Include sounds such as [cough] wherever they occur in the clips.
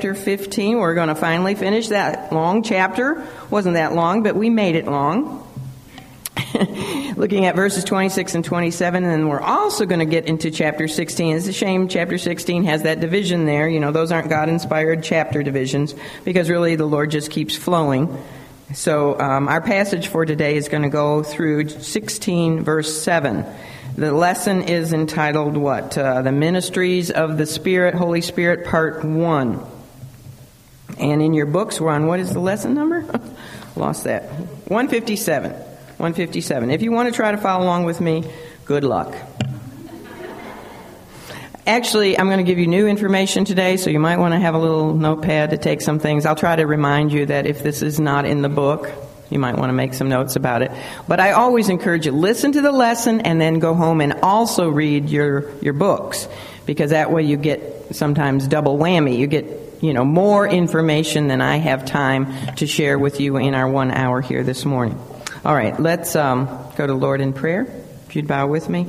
chapter 15. We're going to finally finish that long chapter. Wasn't that long, but we made it long. [laughs] Looking at verses 26 and 27, and then we're also going to get into chapter 16. It's a shame chapter 16 has that division there. You know, those aren't God inspired chapter divisions because really the Lord just keeps flowing. So um, our passage for today is going to go through 16, verse 7. The lesson is entitled what? Uh, the Ministries of the Spirit, Holy Spirit, Part 1. And in your books, we're on what is the lesson number? [laughs] Lost that. 157. 157. If you want to try to follow along with me, good luck. Actually, I'm going to give you new information today, so you might want to have a little notepad to take some things. I'll try to remind you that if this is not in the book, you might want to make some notes about it. But I always encourage you listen to the lesson and then go home and also read your your books because that way you get sometimes double whammy. You get you know more information than I have time to share with you in our one hour here this morning. All right, let's um, go to Lord in prayer. If you'd bow with me.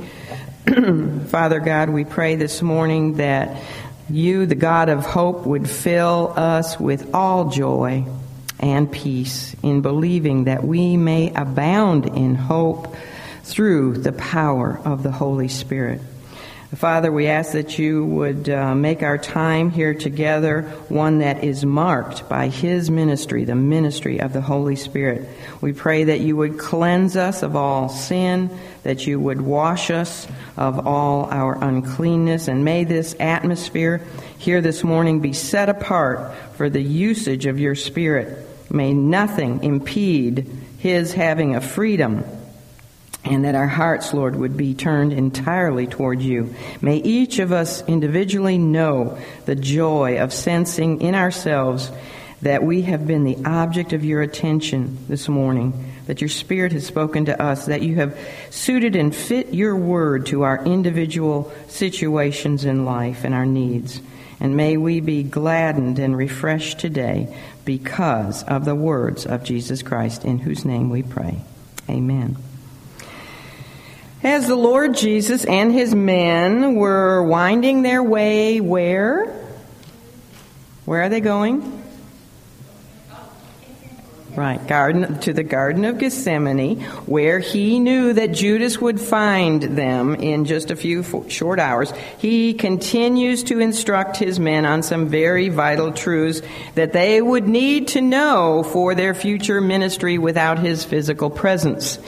[clears throat] Father God, we pray this morning that you, the God of hope, would fill us with all joy and peace in believing that we may abound in hope through the power of the Holy Spirit. Father, we ask that you would uh, make our time here together one that is marked by His ministry, the ministry of the Holy Spirit. We pray that you would cleanse us of all sin, that you would wash us of all our uncleanness, and may this atmosphere here this morning be set apart for the usage of your Spirit. May nothing impede His having a freedom and that our hearts, Lord, would be turned entirely toward you. May each of us individually know the joy of sensing in ourselves that we have been the object of your attention this morning, that your Spirit has spoken to us, that you have suited and fit your word to our individual situations in life and our needs. And may we be gladdened and refreshed today because of the words of Jesus Christ, in whose name we pray. Amen. As the Lord Jesus and his men were winding their way where? Where are they going? Right, garden to the Garden of Gethsemane, where he knew that Judas would find them in just a few short hours. He continues to instruct his men on some very vital truths that they would need to know for their future ministry without his physical presence.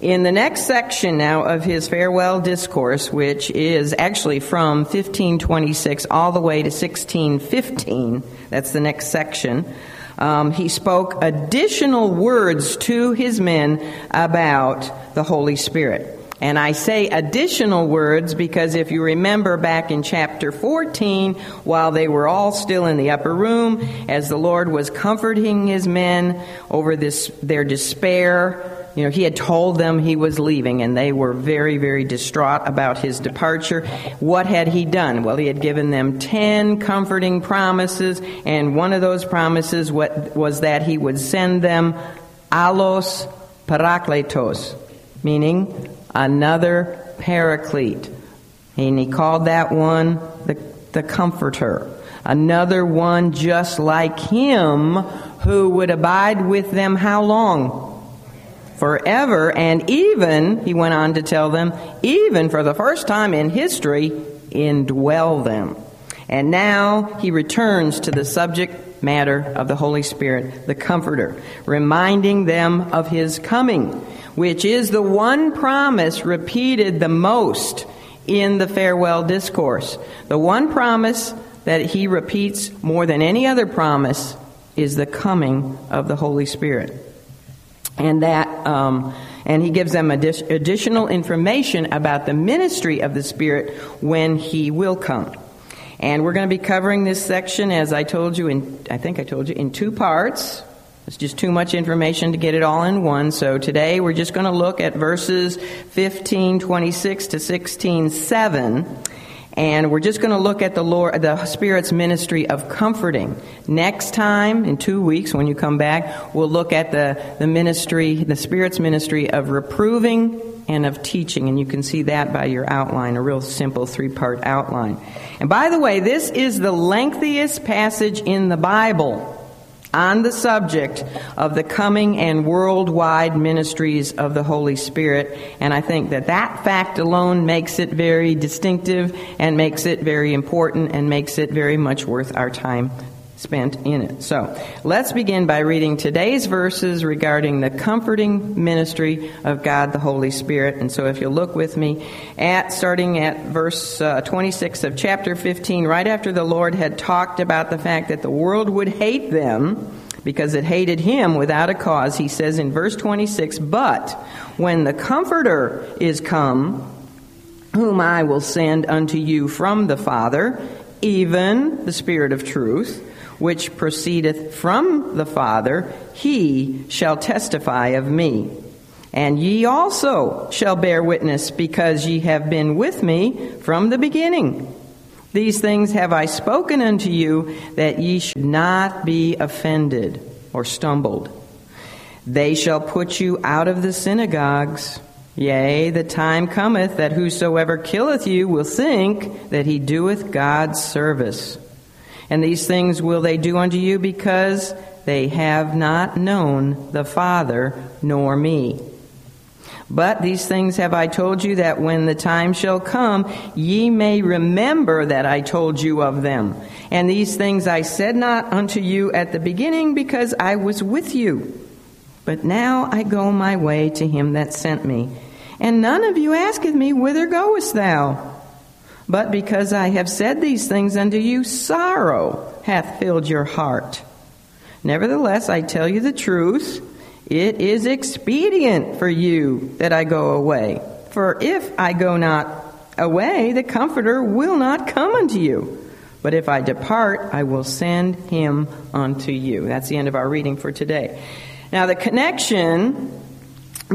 In the next section now of his farewell discourse, which is actually from 1526 all the way to 1615, that's the next section, um, he spoke additional words to his men about the Holy Spirit. And I say additional words because if you remember back in chapter 14, while they were all still in the upper room, as the Lord was comforting his men over this, their despair, you know, he had told them he was leaving, and they were very, very distraught about his departure. What had he done? Well, he had given them ten comforting promises, and one of those promises was that he would send them allos parakletos, meaning another paraclete. And he called that one the, the comforter. Another one just like him who would abide with them how long? Forever, and even, he went on to tell them, even for the first time in history, indwell them. And now he returns to the subject matter of the Holy Spirit, the Comforter, reminding them of his coming, which is the one promise repeated the most in the farewell discourse. The one promise that he repeats more than any other promise is the coming of the Holy Spirit and that um, and he gives them additional information about the ministry of the Spirit when he will come. And we're going to be covering this section, as I told you, in I think I told you, in two parts. It's just too much information to get it all in one. So today we're just going to look at verses 15, 26 to 16, 7 and we're just going to look at the Lord, the Spirit's ministry of comforting. Next time, in two weeks, when you come back, we'll look at the, the ministry, the Spirit's ministry of reproving and of teaching. And you can see that by your outline, a real simple three part outline. And by the way, this is the lengthiest passage in the Bible on the subject of the coming and worldwide ministries of the Holy Spirit. And I think that that fact alone makes it very distinctive and makes it very important and makes it very much worth our time spent in it. So let's begin by reading today's verses regarding the comforting ministry of God the Holy Spirit. And so if you'll look with me at starting at verse uh, 26 of chapter 15, right after the Lord had talked about the fact that the world would hate them because it hated him without a cause, he says in verse 26, But when the Comforter is come, whom I will send unto you from the Father, even the Spirit of truth, which proceedeth from the Father, he shall testify of me. And ye also shall bear witness, because ye have been with me from the beginning. These things have I spoken unto you, that ye should not be offended or stumbled. They shall put you out of the synagogues. Yea, the time cometh that whosoever killeth you will think that he doeth God's service. And these things will they do unto you because they have not known the Father nor me. But these things have I told you that when the time shall come, ye may remember that I told you of them. And these things I said not unto you at the beginning because I was with you. But now I go my way to him that sent me. And none of you asketh me, Whither goest thou? But because I have said these things unto you, sorrow hath filled your heart. Nevertheless, I tell you the truth. It is expedient for you that I go away. For if I go not away, the Comforter will not come unto you. But if I depart, I will send him unto you. That's the end of our reading for today. Now, the connection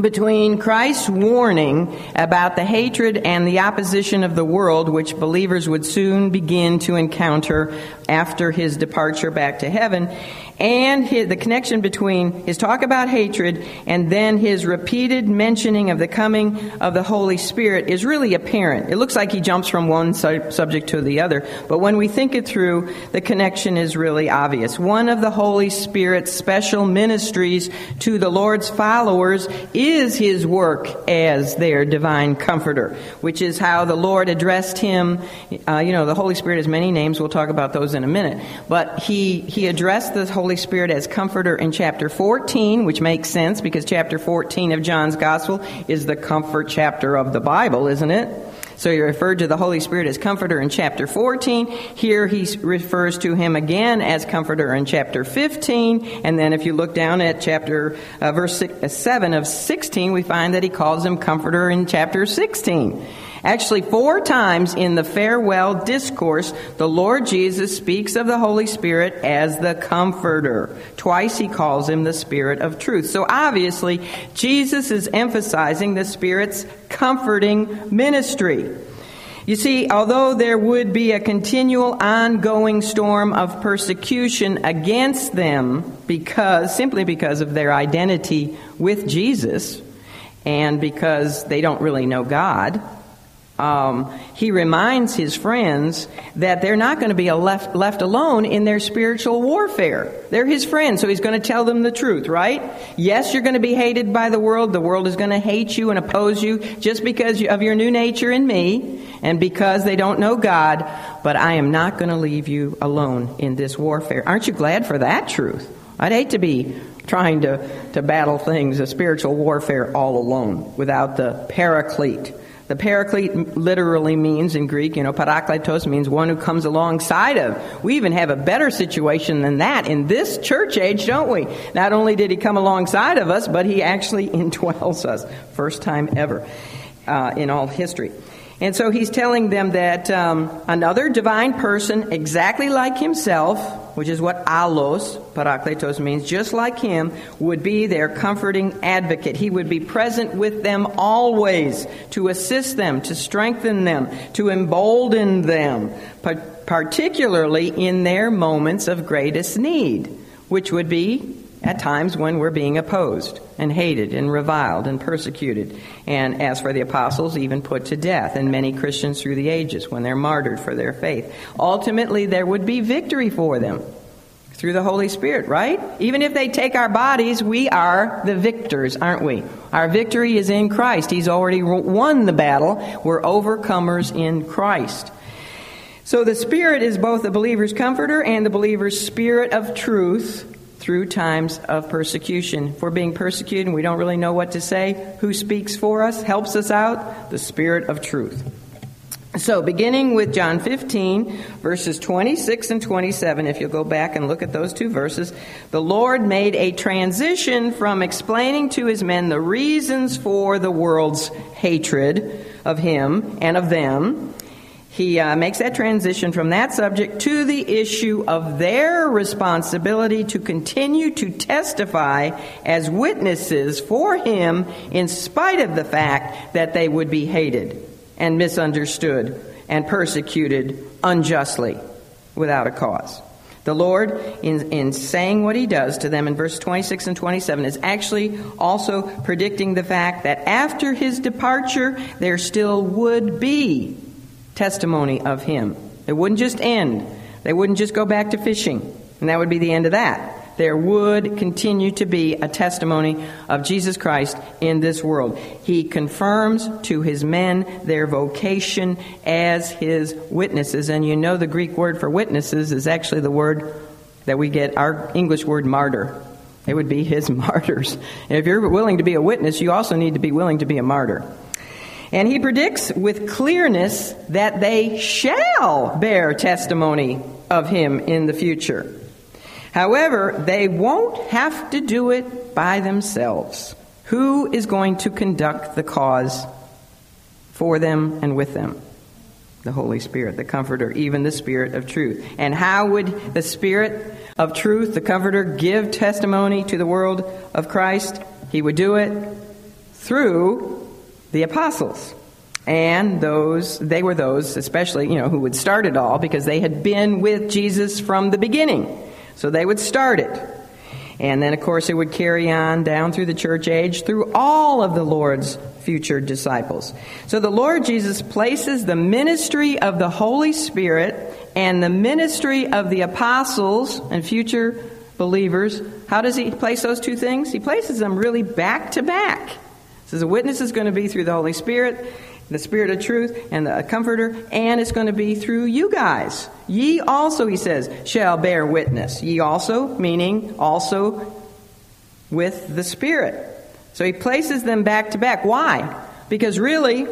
between Christ's warning about the hatred and the opposition of the world, which believers would soon begin to encounter after his departure back to heaven, and his, the connection between his talk about hatred and then his repeated mentioning of the coming of the Holy Spirit is really apparent. It looks like he jumps from one su- subject to the other, but when we think it through, the connection is really obvious. One of the Holy Spirit's special ministries to the Lord's followers is his work as their divine comforter, which is how the Lord addressed him. Uh, you know, the Holy Spirit has many names. We'll talk about those in a minute. But he, he addressed the Holy Holy Spirit as comforter in chapter 14, which makes sense because chapter 14 of John's Gospel is the comfort chapter of the Bible, isn't it? So he referred to the Holy Spirit as comforter in chapter 14. Here he refers to him again as comforter in chapter 15. And then if you look down at chapter, uh, verse six, uh, 7 of 16, we find that he calls him comforter in chapter 16. Actually, four times in the farewell discourse, the Lord Jesus speaks of the Holy Spirit as the Comforter. Twice he calls him the Spirit of truth. So obviously, Jesus is emphasizing the Spirit's comforting ministry. You see, although there would be a continual ongoing storm of persecution against them because, simply because of their identity with Jesus and because they don't really know God, um, he reminds his friends that they're not going to be left, left alone in their spiritual warfare. They're his friends, so he's going to tell them the truth, right? Yes, you're going to be hated by the world. The world is going to hate you and oppose you just because of your new nature in me and because they don't know God, but I am not going to leave you alone in this warfare. Aren't you glad for that truth? I'd hate to be trying to, to battle things, a spiritual warfare all alone without the paraclete the paraclete literally means in Greek, you know, parakletos means one who comes alongside of. We even have a better situation than that in this church age, don't we? Not only did he come alongside of us, but he actually [laughs] indwells us. First time ever uh, in all history. And so he's telling them that um, another divine person, exactly like himself, which is what allos, parakletos means, just like him, would be their comforting advocate. He would be present with them always to assist them, to strengthen them, to embolden them, particularly in their moments of greatest need, which would be at times when we're being opposed and hated and reviled and persecuted. And as for the apostles, even put to death, and many Christians through the ages when they're martyred for their faith. Ultimately, there would be victory for them through the Holy Spirit, right? Even if they take our bodies, we are the victors, aren't we? Our victory is in Christ. He's already won the battle. We're overcomers in Christ. So the Spirit is both the believer's comforter and the believer's spirit of truth through times of persecution. If we're being persecuted and we don't really know what to say, who speaks for us, helps us out? The Spirit of truth. So, beginning with John 15, verses 26 and 27, if you'll go back and look at those two verses, the Lord made a transition from explaining to his men the reasons for the world's hatred of him and of them. He uh, makes that transition from that subject to the issue of their responsibility to continue to testify as witnesses for him in spite of the fact that they would be hated and misunderstood and persecuted unjustly without a cause. The Lord, in, in saying what He does to them in verse 26 and 27, is actually also predicting the fact that after His departure, there still would be testimony of Him. It wouldn't just end, they wouldn't just go back to fishing, and that would be the end of that there would continue to be a testimony of Jesus Christ in this world. He confirms to his men their vocation as his witnesses. And you know the Greek word for witnesses is actually the word that we get our English word martyr. It would be his [laughs] martyrs. And if you're willing to be a witness, you also need to be willing to be a martyr. And he predicts with clearness that they shall bear testimony of him in the future. However, they won't have to do it by themselves. Who is going to conduct the cause for them and with them? The Holy Spirit, the Comforter, even the Spirit of truth. And how would the Spirit of truth, the Comforter, give testimony to the world of Christ? He would do it through the apostles. And those, they were those, especially, you know, who would start it all because they had been with Jesus from the beginning. So they would start it. And then, of course, it would carry on down through the church age through all of the Lord's future disciples. So the Lord Jesus places the ministry of the Holy Spirit and the ministry of the apostles and future believers. How does he place those two things? He places them really back to back. So the witness is going to be through the Holy Spirit, the Spirit of truth and the Comforter, and it's going to be through you guys. Ye also, he says, shall bear witness. Ye also, meaning also with the Spirit. So he places them back to back. Why? Because really,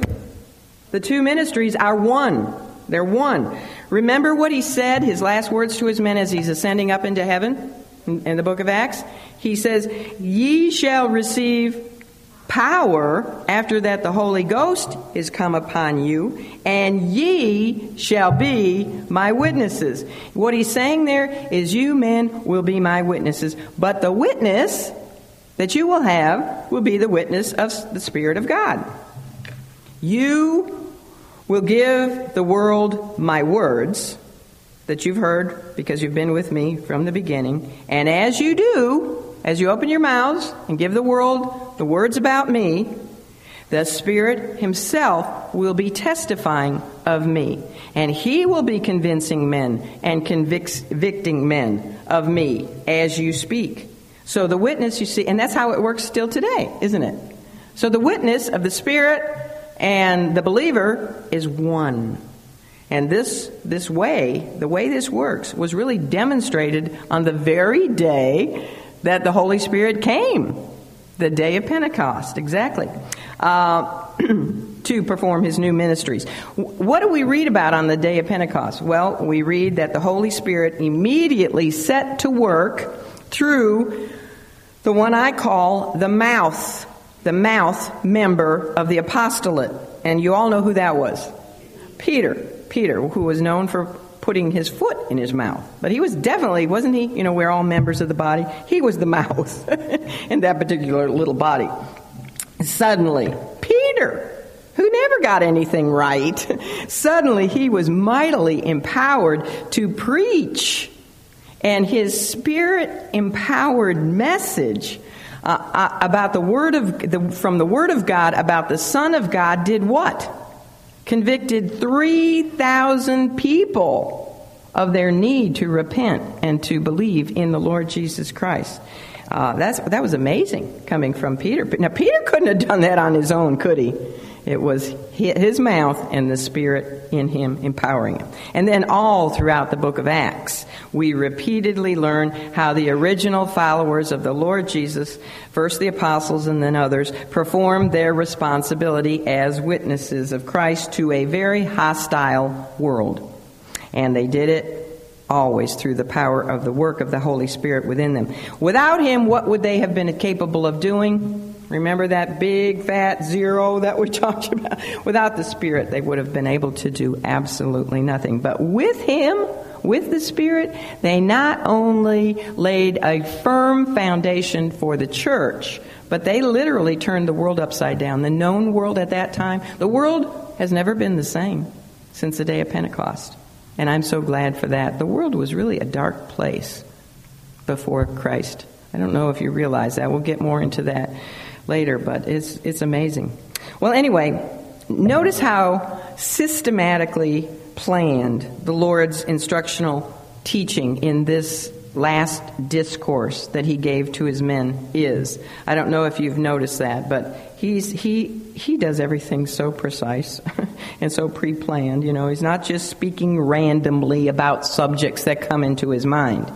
the two ministries are one. They're one. Remember what he said, his last words to his men as he's ascending up into heaven in the book of Acts? He says, Ye shall receive power after that the Holy Ghost is come upon you, and ye shall be my witnesses. What he's saying there is, you men will be my witnesses, but the witness that you will have will be the witness of the Spirit of God. You will give the world my words that you've heard because you've been with me from the beginning, and as you do, as you open your mouths and give the world the words about me, the Spirit Himself will be testifying of me, and He will be convincing men and convicting men of me as you speak. So the witness, you see, and that's how it works still today, isn't it? So the witness of the Spirit and the believer is one. And this, this way, the way this works, was really demonstrated on the very day that the Holy Spirit came, the day of Pentecost, exactly, uh, [clears throat] to perform his new ministries. What do we read about on the day of Pentecost? Well, we read that the Holy Spirit immediately set to work through the one I call the mouth, the mouth member of the apostolate. And you all know who that was. Peter. Peter, who was known for putting his foot in his mouth. But he was definitely, wasn't he? You know, we're all members of the body. He was the [laughs] mouth in that particular little body. Suddenly, Peter, who never got anything right, [laughs] suddenly he was mightily empowered to preach And his spirit empowered message uh, uh, about the word of the, from the word of God about the Son of God did what? Convicted 3,000 people of their need to repent and to believe in the Lord Jesus Christ. Uh, that's, that was amazing coming from Peter. Now, Peter couldn't have done that on his own, could he? It was his mouth and the Spirit in him empowering him. And then all throughout the book of Acts, we repeatedly learn how the original followers of the Lord Jesus, first the apostles and then others, performed their responsibility as witnesses of Christ to a very hostile world. And they did it always through the power of the work of the Holy Spirit within them. Without Him, what would they have been capable of doing? Remember that big fat zero that we [laughs] talked about? Without the Spirit, they would have been able to do absolutely nothing. But with Him, with the Spirit, they not only laid a firm foundation for the church, but they literally turned the world upside down. The known world at that time, the world has never been the same since the day of Pentecost. And I'm so glad for that. The world was really a dark place before Christ. I don't know if you realize that. We'll get more into that later, but it's, it's amazing. Well, anyway, notice how systematically planned the Lord's instructional teaching in this last discourse that he gave to his men is. I don't know if you've noticed that, but he's he he does everything so precise [laughs] and so pre-planned, you know. He's not just speaking randomly about subjects that come into his mind.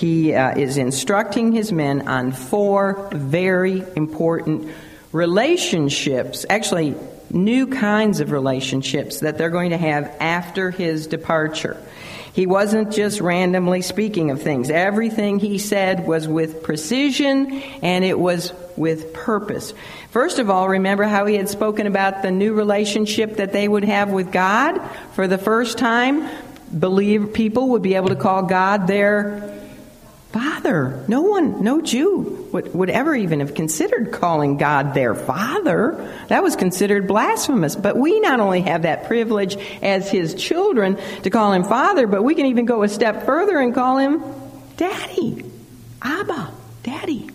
He uh, is instructing his men on four very important relationships, actually new kinds of relationships that they're going to have after his departure. He wasn't just randomly speaking of things. Everything he said was with precision and it was with purpose. First of all, remember how he had spoken about the new relationship that they would have with God for the first time? Believe people would be able to call God their Father. No one, no Jew would, would ever even have considered calling God their Father. That was considered blasphemous. But we not only have that privilege as His children to call Him Father, but we can even go a step further and call Him Daddy. Abba, Daddy.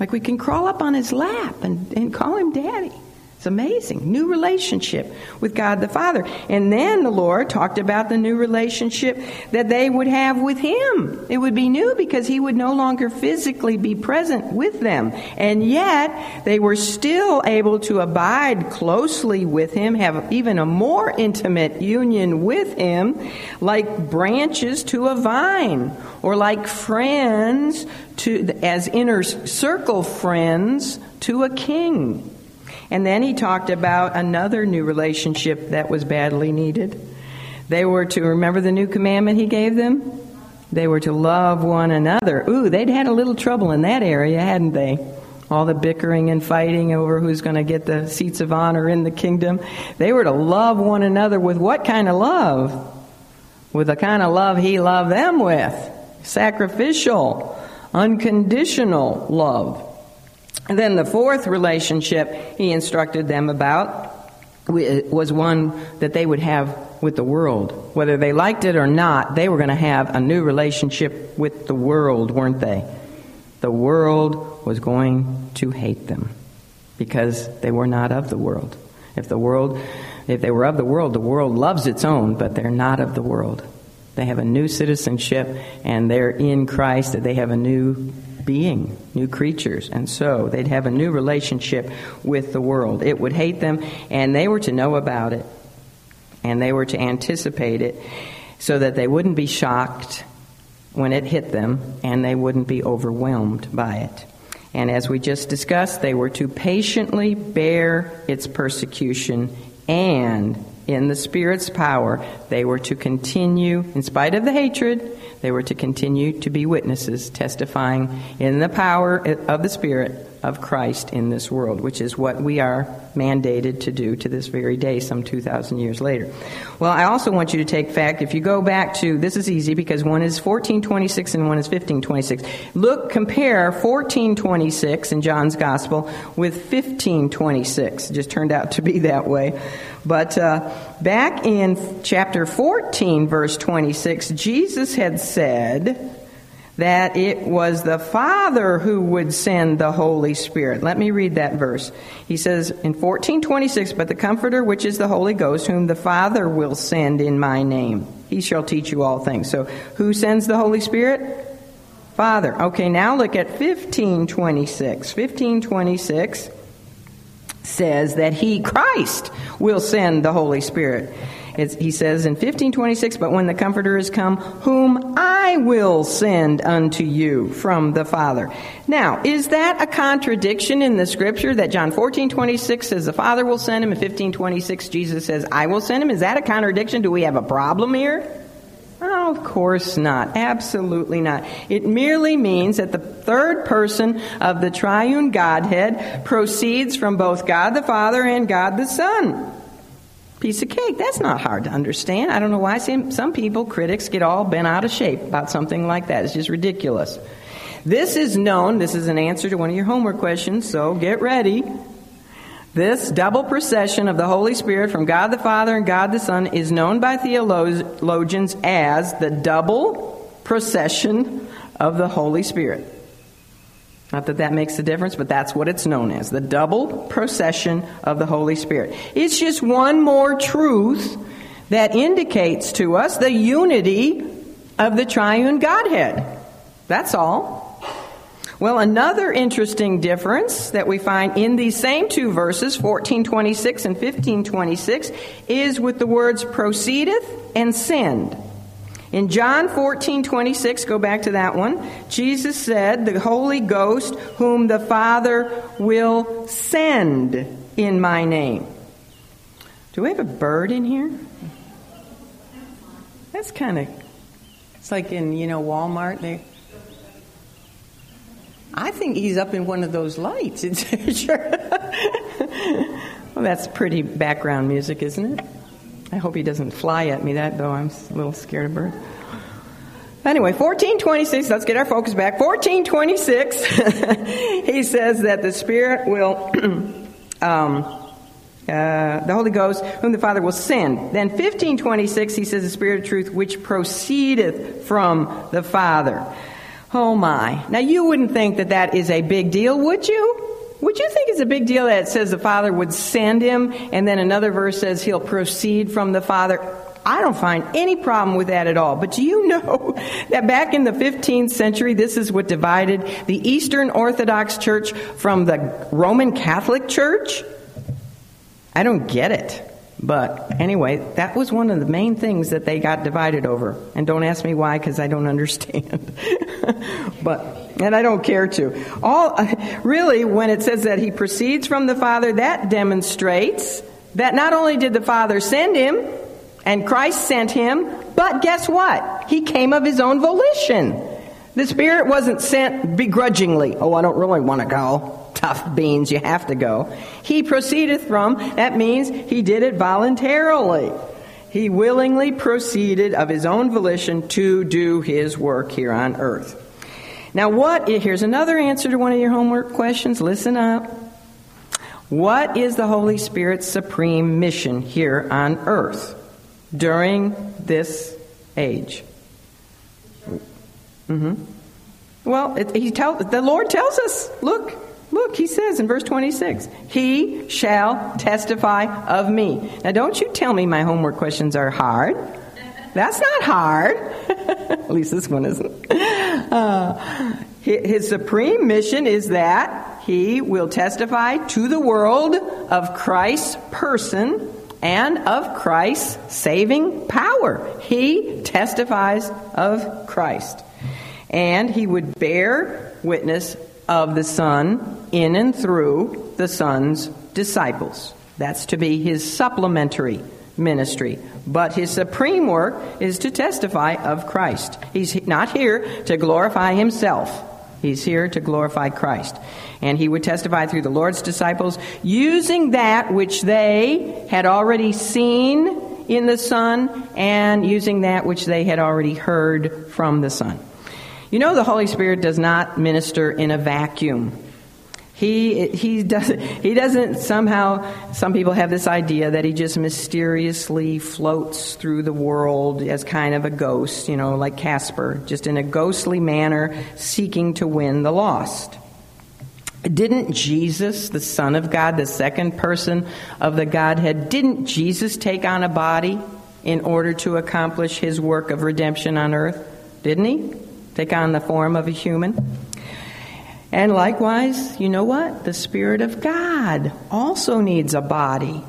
Like we can crawl up on His lap and, and call Him Daddy. It's amazing. New relationship with God the Father. And then the Lord talked about the new relationship that they would have with Him. It would be new because He would no longer physically be present with them. And yet, they were still able to abide closely with Him, have even a more intimate union with Him, like branches to a vine, or like friends to, as inner circle friends to a king. And then he talked about another new relationship that was badly needed. They were to remember the new commandment he gave them? They were to love one another. Ooh, they'd had a little trouble in that area, hadn't they? All the bickering and fighting over who's going to get the seats of honor in the kingdom. They were to love one another with what kind of love? With the kind of love he loved them with. Sacrificial, unconditional love. Then the fourth relationship he instructed them about was one that they would have with the world. Whether they liked it or not, they were going to have a new relationship with the world, weren't they? The world was going to hate them because they were not of the world. If the world, if they were of the world, the world loves its own, but they're not of the world. They have a new citizenship and they're in Christ, that they have a new being, new creatures. And so they'd have a new relationship with the world. It would hate them, and they were to know about it, and they were to anticipate it so that they wouldn't be shocked when it hit them, and they wouldn't be overwhelmed by it. And as we just discussed, they were to patiently bear its persecution and in the Spirit's power, they were to continue, in spite of the hatred, they were to continue to be witnesses, testifying in the power of the Spirit of Christ in this world, which is what we are mandated to do to this very day, some 2,000 years later. Well, I also want you to take fact, if you go back to, this is easy because one is 1426 and one is 1526. Look, compare 1426 in John's Gospel with 1526. It just turned out to be that way. But uh, back in chapter 14, verse 26, Jesus had said, that it was the Father who would send the Holy Spirit. Let me read that verse. He says in 1426, But the Comforter, which is the Holy Ghost, whom the Father will send in my name, he shall teach you all things. So, who sends the Holy Spirit? Father. Okay, now look at 1526. 1526 says that he, Christ, will send the Holy Spirit. It's, he says in 1526, But when the Comforter is come, whom I will send unto you from the Father. Now, is that a contradiction in the Scripture that John 14, 26 says the Father will send him, and 1526 Jesus says I will send him? Is that a contradiction? Do we have a problem here? Oh, of course not. Absolutely not. It merely means that the third person of the triune Godhead proceeds from both God the Father and God the Son piece of cake. That's not hard to understand. I don't know why some people, critics, get all bent out of shape about something like that. It's just ridiculous. This is known, this is an answer to one of your homework questions, so get ready. This double procession of the Holy Spirit from God the Father and God the Son is known by theologians as the double procession of the Holy Spirit. Not that that makes a difference, but that's what it's known as the double procession of the Holy Spirit. It's just one more truth that indicates to us the unity of the triune Godhead. That's all. Well, another interesting difference that we find in these same two verses, 1426 and 1526, is with the words proceedeth and send. In John 14, 26, go back to that one, Jesus said, The Holy Ghost, whom the Father will send in my name. Do we have a bird in here? That's kind of, it's like in, you know, Walmart. They, I think he's up in one of those lights. [laughs] sure. well, that's pretty background music, isn't it? I hope he doesn't fly at me, that though I'm a little scared of birds. Anyway, 1426, let's get our focus back. 1426, [laughs] he says that the Spirit will, [clears throat] um, uh, the Holy Ghost, whom the Father will send. Then 1526, he says the Spirit of truth, which proceedeth from the Father. Oh my. Now you wouldn't think that that is a big deal, would you? Would you think it's a big deal that it says the Father would send him, and then another verse says he'll proceed from the Father? I don't find any problem with that at all. But do you [laughs] know that back in the 15th century, this is what divided the Eastern Orthodox Church from the Roman Catholic Church? I don't get it. But anyway, that was one of the main things that they got divided over. And don't ask me why, because I don't [laughs] understand. but and I don't care to. All [laughs] really, when it says that he proceeds from the Father, that demonstrates that not only did the Father send him, and Christ sent him, but guess what? He came of his own volition. The Spirit wasn't sent begrudgingly. Oh, I don't really want to go tough beans, you have to go. He proceedeth from, that means he did it voluntarily. He willingly proceeded of his own volition to do his work here on earth. Now, what, here's another answer to one of your homework questions. Listen up. What is the Holy Spirit's supreme mission here on earth during this age? Mm-hmm. Well, it, he tell, the Lord tells us, look, Look, he says in verse 26, He shall testify of me. Now, don't you tell me my homework questions are hard. That's not hard. [laughs] At least this one isn't. Uh, his supreme mission is that he will testify to the world of Christ's person and of Christ's saving power. He testifies of Christ. And he would bear witness of the Son in and through the Son's disciples. That's to be his supplementary ministry. But his supreme work is to testify of Christ. He's not here to glorify himself. He's here to glorify Christ. And he would testify through the Lord's disciples using that which they had already seen in the Son and using that which they had already heard from the Son. You know, the Holy Spirit does not minister in a vacuum. He, he, doesn't, he doesn't somehow, some people have this idea that he just mysteriously floats through the world as kind of a ghost, you know, like Casper, just in a ghostly manner, seeking to win the lost. Didn't Jesus, the Son of God, the second person of the Godhead, didn't Jesus take on a body in order to accomplish his work of redemption on earth? Didn't he? Take on the form of a human? And likewise, you know what? The Spirit of God also needs a body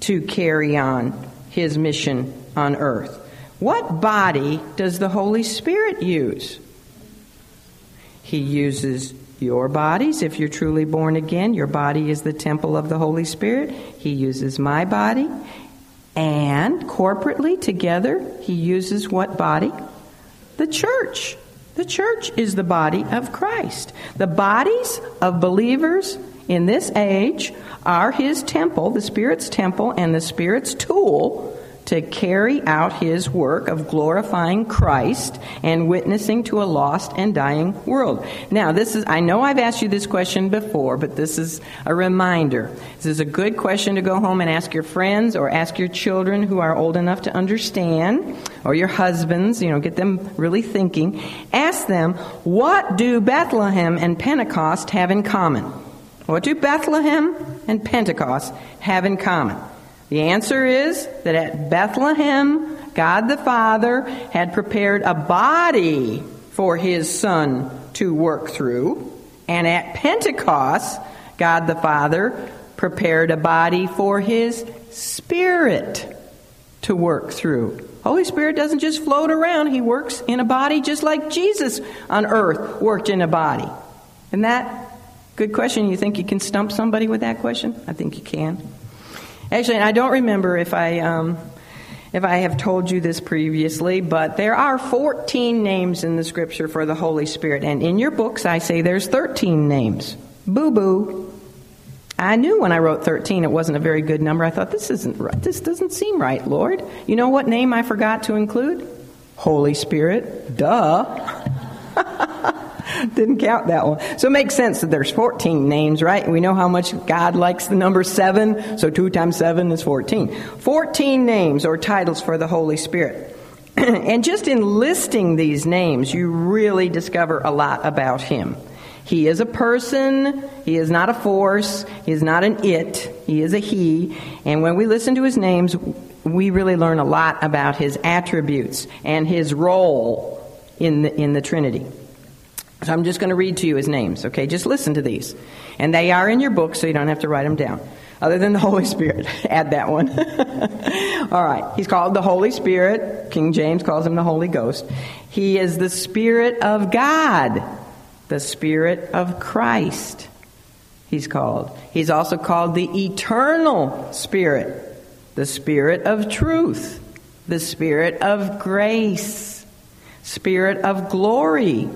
to carry on his mission on earth. What body does the Holy Spirit use? He uses your bodies. If you're truly born again, your body is the temple of the Holy Spirit. He uses my body. And corporately, together, he uses what body? The church. The church is the body of Christ. The bodies of believers in this age are his temple, the Spirit's temple, and the Spirit's tool to carry out his work of glorifying Christ and witnessing to a lost and dying world. Now, this is, I know I've asked you this question before, but this is a reminder. This is a good question to go home and ask your friends or ask your children who are old enough to understand, or your husbands, you know, get them really thinking. Ask them, what do Bethlehem and Pentecost have in common? What do Bethlehem and Pentecost have in common? The answer is that at Bethlehem, God the Father had prepared a body for his Son to work through. And at Pentecost, God the Father prepared a body for his Spirit to work through. Holy Spirit doesn't just float around, he works in a body just like Jesus on earth worked in a body. Isn't that good question? You think you can stump somebody with that question? I think you can. Actually, I don't remember if I um, if I have told you this previously, but there are 14 names in the Scripture for the Holy Spirit, and in your books I say there's 13 names. Boo boo. I knew when I wrote 13 it wasn't a very good number. I thought this isn't right. This doesn't seem right, Lord. You know what name I forgot to include? Holy Spirit. Duh. [laughs] [laughs] Didn't count that one. So it makes sense that there's 14 names, right? We know how much God likes the number 7, so 2 times 7 is 14. 14 names or titles for the Holy Spirit. [clears throat] and just in listing these names, you really discover a lot about Him. He is a person. He is not a force. He is not an it. He is a he. And when we listen to his names, we really learn a lot about his attributes and his role in the, in the Trinity. So I'm just going to read to you his names, okay? Just listen to these. And they are in your book, so you don't have to write them down. Other than the [laughs] Holy Spirit. Add that one. [laughs] All right. He's called the Holy Spirit. King James calls him the Holy Ghost. He is the Spirit of God, the Spirit of Christ. He's called. He's also called the Eternal Spirit, the Spirit of Truth, the Spirit of Grace, Spirit of Glory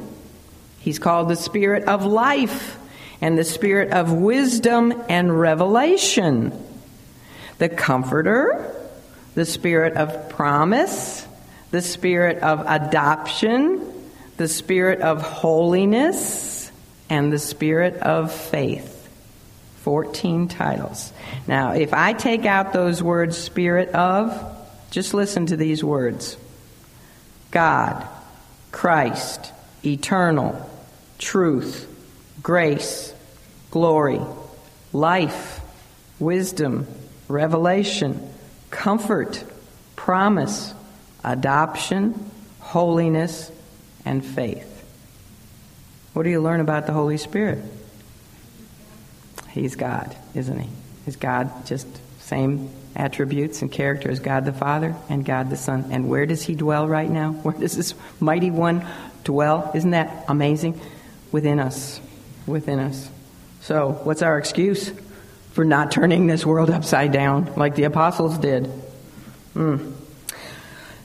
He's called the Spirit of life and the Spirit of wisdom and revelation. The Comforter, the Spirit of promise, the Spirit of adoption, the Spirit of holiness, and the Spirit of faith. 14 titles. Now, if I take out those words, Spirit of, just listen to these words God, Christ, eternal, truth, grace, glory, life, wisdom, revelation, comfort, promise, adoption, holiness, and faith. What do you learn about the Holy Spirit? He's God, isn't he? Is God just same attributes and character as God the Father and God the Son? And where does he dwell right now? [laughs] Where does this mighty one dwell? Isn't that amazing? Within us. Within us. So, what's our excuse for not turning this world upside down like the apostles did? Mm.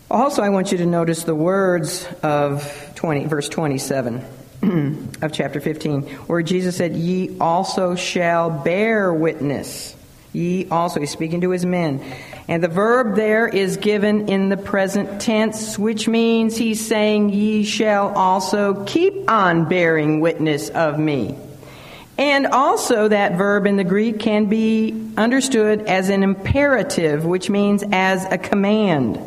Also, I want you to notice the words of 20, verse 27 [clears throat] of chapter 15, where Jesus said, Ye also shall bear witness. Ye also, he's speaking to his men. And the verb there is given in the present tense, which means he's saying, Ye shall also keep on bearing witness of me. And also, that verb in the Greek can be understood as an imperative, which means as a command.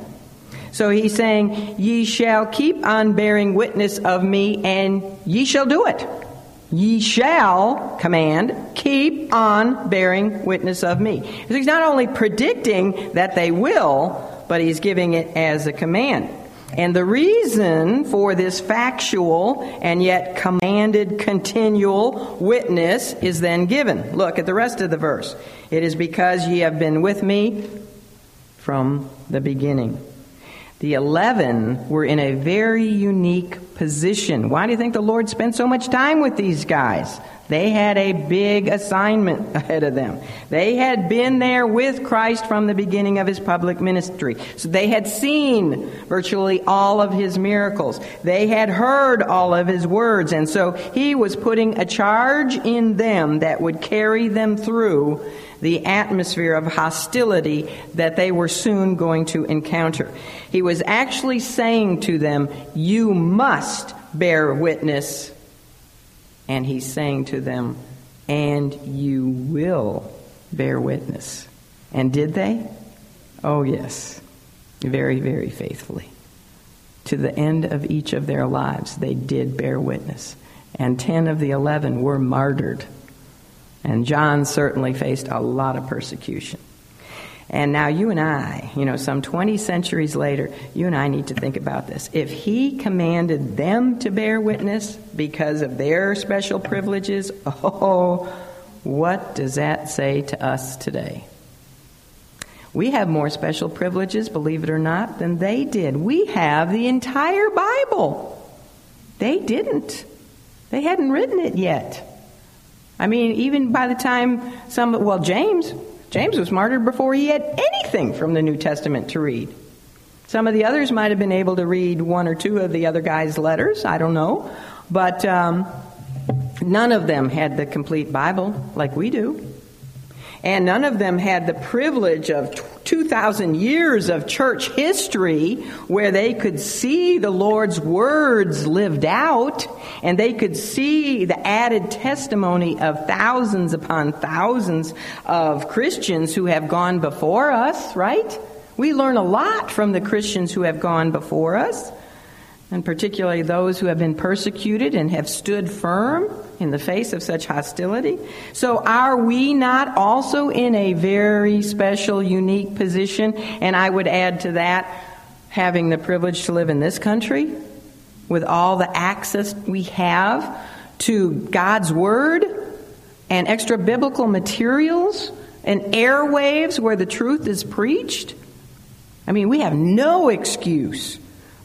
So he's saying, Ye shall keep on bearing witness of me, and ye shall do it. Ye shall, command, keep on bearing witness of me. So he's not only predicting that they will, but he's giving it as a command. And the reason for this factual and yet commanded continual witness is then given. Look at the rest of the verse. It is because ye have been with me from the beginning. The eleven were in a very unique position. Why do you think the Lord spent so much time with these guys? They had a big assignment [laughs] ahead of them. They had been there with Christ from the beginning of his public ministry. So they had seen virtually all of his miracles. They had heard all of his words. And so he was putting a charge in them that would carry them through the atmosphere of hostility that they were soon going to encounter. He was actually saying to them, You must bear witness and he's saying to them, And you will bear witness. And did they? Oh, yes. Very, very faithfully. To the end of each of their lives, they did bear witness. And 10 of the 11 were martyred. And John certainly faced a lot of persecution. And now you and I, you know, some 20 centuries later, you and I need to think about this. If he commanded them to bear witness because of their special privileges, oh, what does that say to us today? We have more special privileges, believe it or not, than they did. We have the entire Bible. They didn't. They hadn't written it yet. I mean, even by the time some, well, James, James was martyred before he had anything from the New Testament to read. Some of the others might have been able to read one or two of the other guys' letters. I don't know. But um, none of them had the complete Bible like we do. And none of them had the privilege of 2,000 years of church history where they could see the Lord's words lived out and they could see the added testimony of thousands upon thousands of Christians who have gone before us, right? We learn a lot from the Christians who have gone before us and particularly those who have been persecuted and have stood firm in the face of such hostility. So, are we not also in a very special, unique position? And I would add to that, having the privilege to live in this country with all the access we have to God's Word and extra biblical materials and airwaves where the truth is preached. I mean, we have no excuse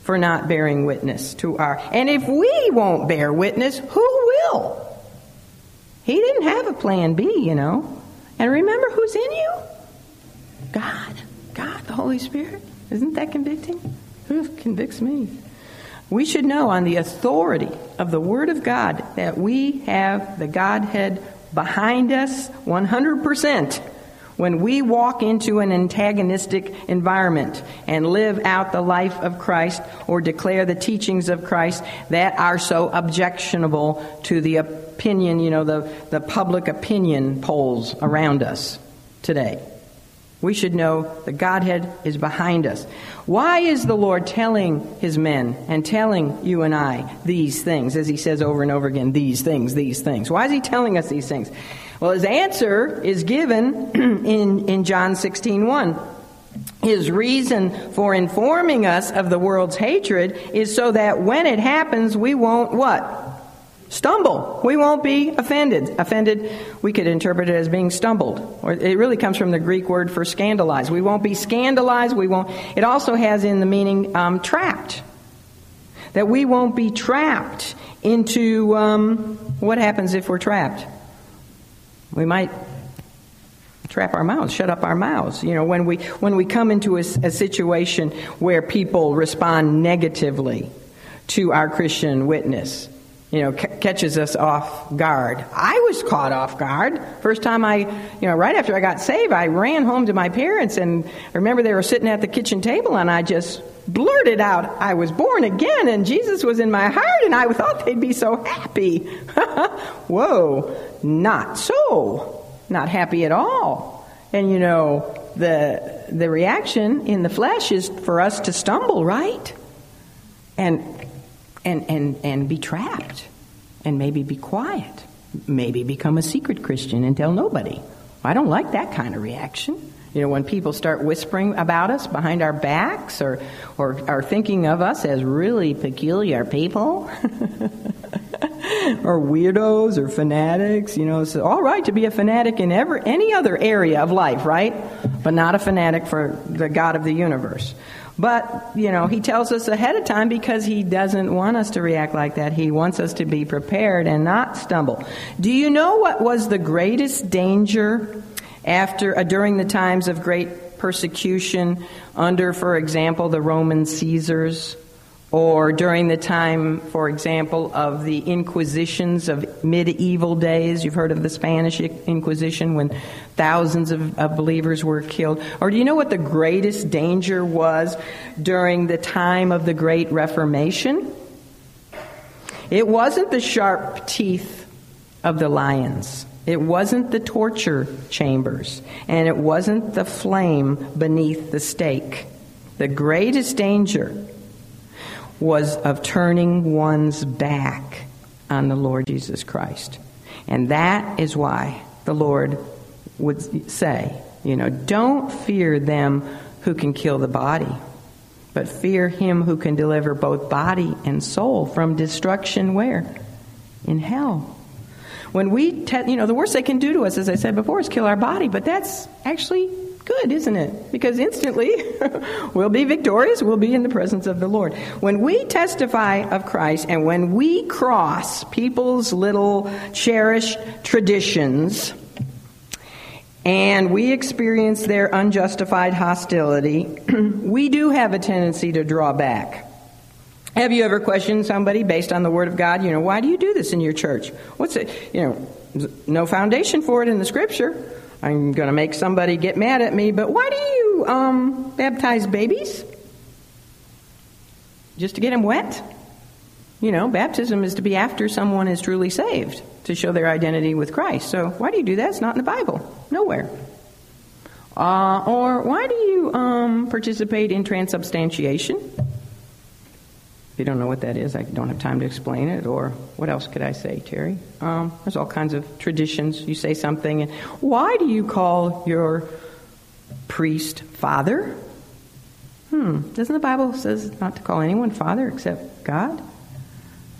for not bearing witness to our. And if we won't bear witness, who will? He didn't have a plan B, you know. And remember who's in you? God. God, the Holy Spirit. Isn't that convicting? Who convicts me? We should know on the authority of the Word of God that we have the Godhead behind us 100% when we walk into an antagonistic environment and live out the life of Christ or declare the teachings of Christ that are so objectionable to the opinion, you know, the, the public opinion polls around us today. We should know the Godhead is behind us. Why is the Lord telling his men and telling you and I these things, as he says over and over again, these things, these things? Why is he telling us these things? Well, his answer is given [clears throat] in, in John 16 1. His reason for informing us of the world's hatred is so that when it happens, we won't what? Stumble. We won't be offended. Offended, we could interpret it as being stumbled. Or it really comes from the Greek word for scandalized. We won't be scandalized. We won't. It also has in the meaning um, trapped. That we won't be trapped into um, what happens if we're trapped. We might trap our mouths, shut up our mouths. You know, when we when we come into a, a situation where people respond negatively to our Christian witness, you know, c- catches us off guard. I was caught off guard. First time I, you know, right after I got saved, I ran home to my parents and I remember they were sitting at the kitchen table and I just blurted out, I was born again and Jesus was in my heart and I thought they'd be so happy. [laughs] Whoa, not so. Not happy at all. And you know, the, the reaction in the flesh is for us to stumble, right? And and, and, and be trapped and maybe be quiet. Maybe become a secret Christian and tell nobody. I don't like that kind of reaction. You know, when people start whispering about us behind our backs or, or are thinking of us as really peculiar people [laughs] or weirdos or fanatics, you know, it's all right to be a fanatic in every, any other area of life, right? But not a fanatic for the God of the universe. But, you know, he tells us ahead of time because he doesn't want us to react like that. He wants us to be prepared and not stumble. Do you know what was the greatest danger after uh, during the times of great persecution under, for example, the Roman Caesars? or during the time, for example, of the Inquisitions of medieval days. You've heard of the Spanish Inquisition when thousands of, of, believers were killed. Or do you know what the greatest danger was during the time of the Great Reformation? It wasn't the sharp teeth of the lions. It wasn't the torture chambers. And it wasn't the flame beneath the stake. The greatest danger was of turning one's back on the Lord Jesus Christ. And that is why the Lord would say, you know, don't fear them who can kill the body, but fear him who can deliver both body and soul from destruction where? In hell. When we, te- you know, the worst they can do to us, as I said before, is kill our body, but that's actually Good, isn't it? Because instantly [laughs] we'll be victorious, we'll be in the presence of the Lord. When we testify of Christ and when we cross people's little cherished traditions and we experience their unjustified hostility, [clears throat] we do have a tendency to draw back. Have you ever questioned somebody based on the Word of God? You know, why do you do this in your church? What's it? You know, no foundation for it in the Scripture. I'm going to make somebody get mad at me, but why do you um, baptize babies? Just to get them wet? You know, baptism is to be after someone is truly saved, to show their identity with Christ. So why do you do that? It's not in the Bible. Nowhere. Uh, or why do you um, participate in transubstantiation? If you don't know what that is, I don't have time to explain it. Or what else could I say, Terry? Um, there's all kinds of traditions. You say something, and why do you call your priest father? Hmm, doesn't the Bible says not to call anyone father except God?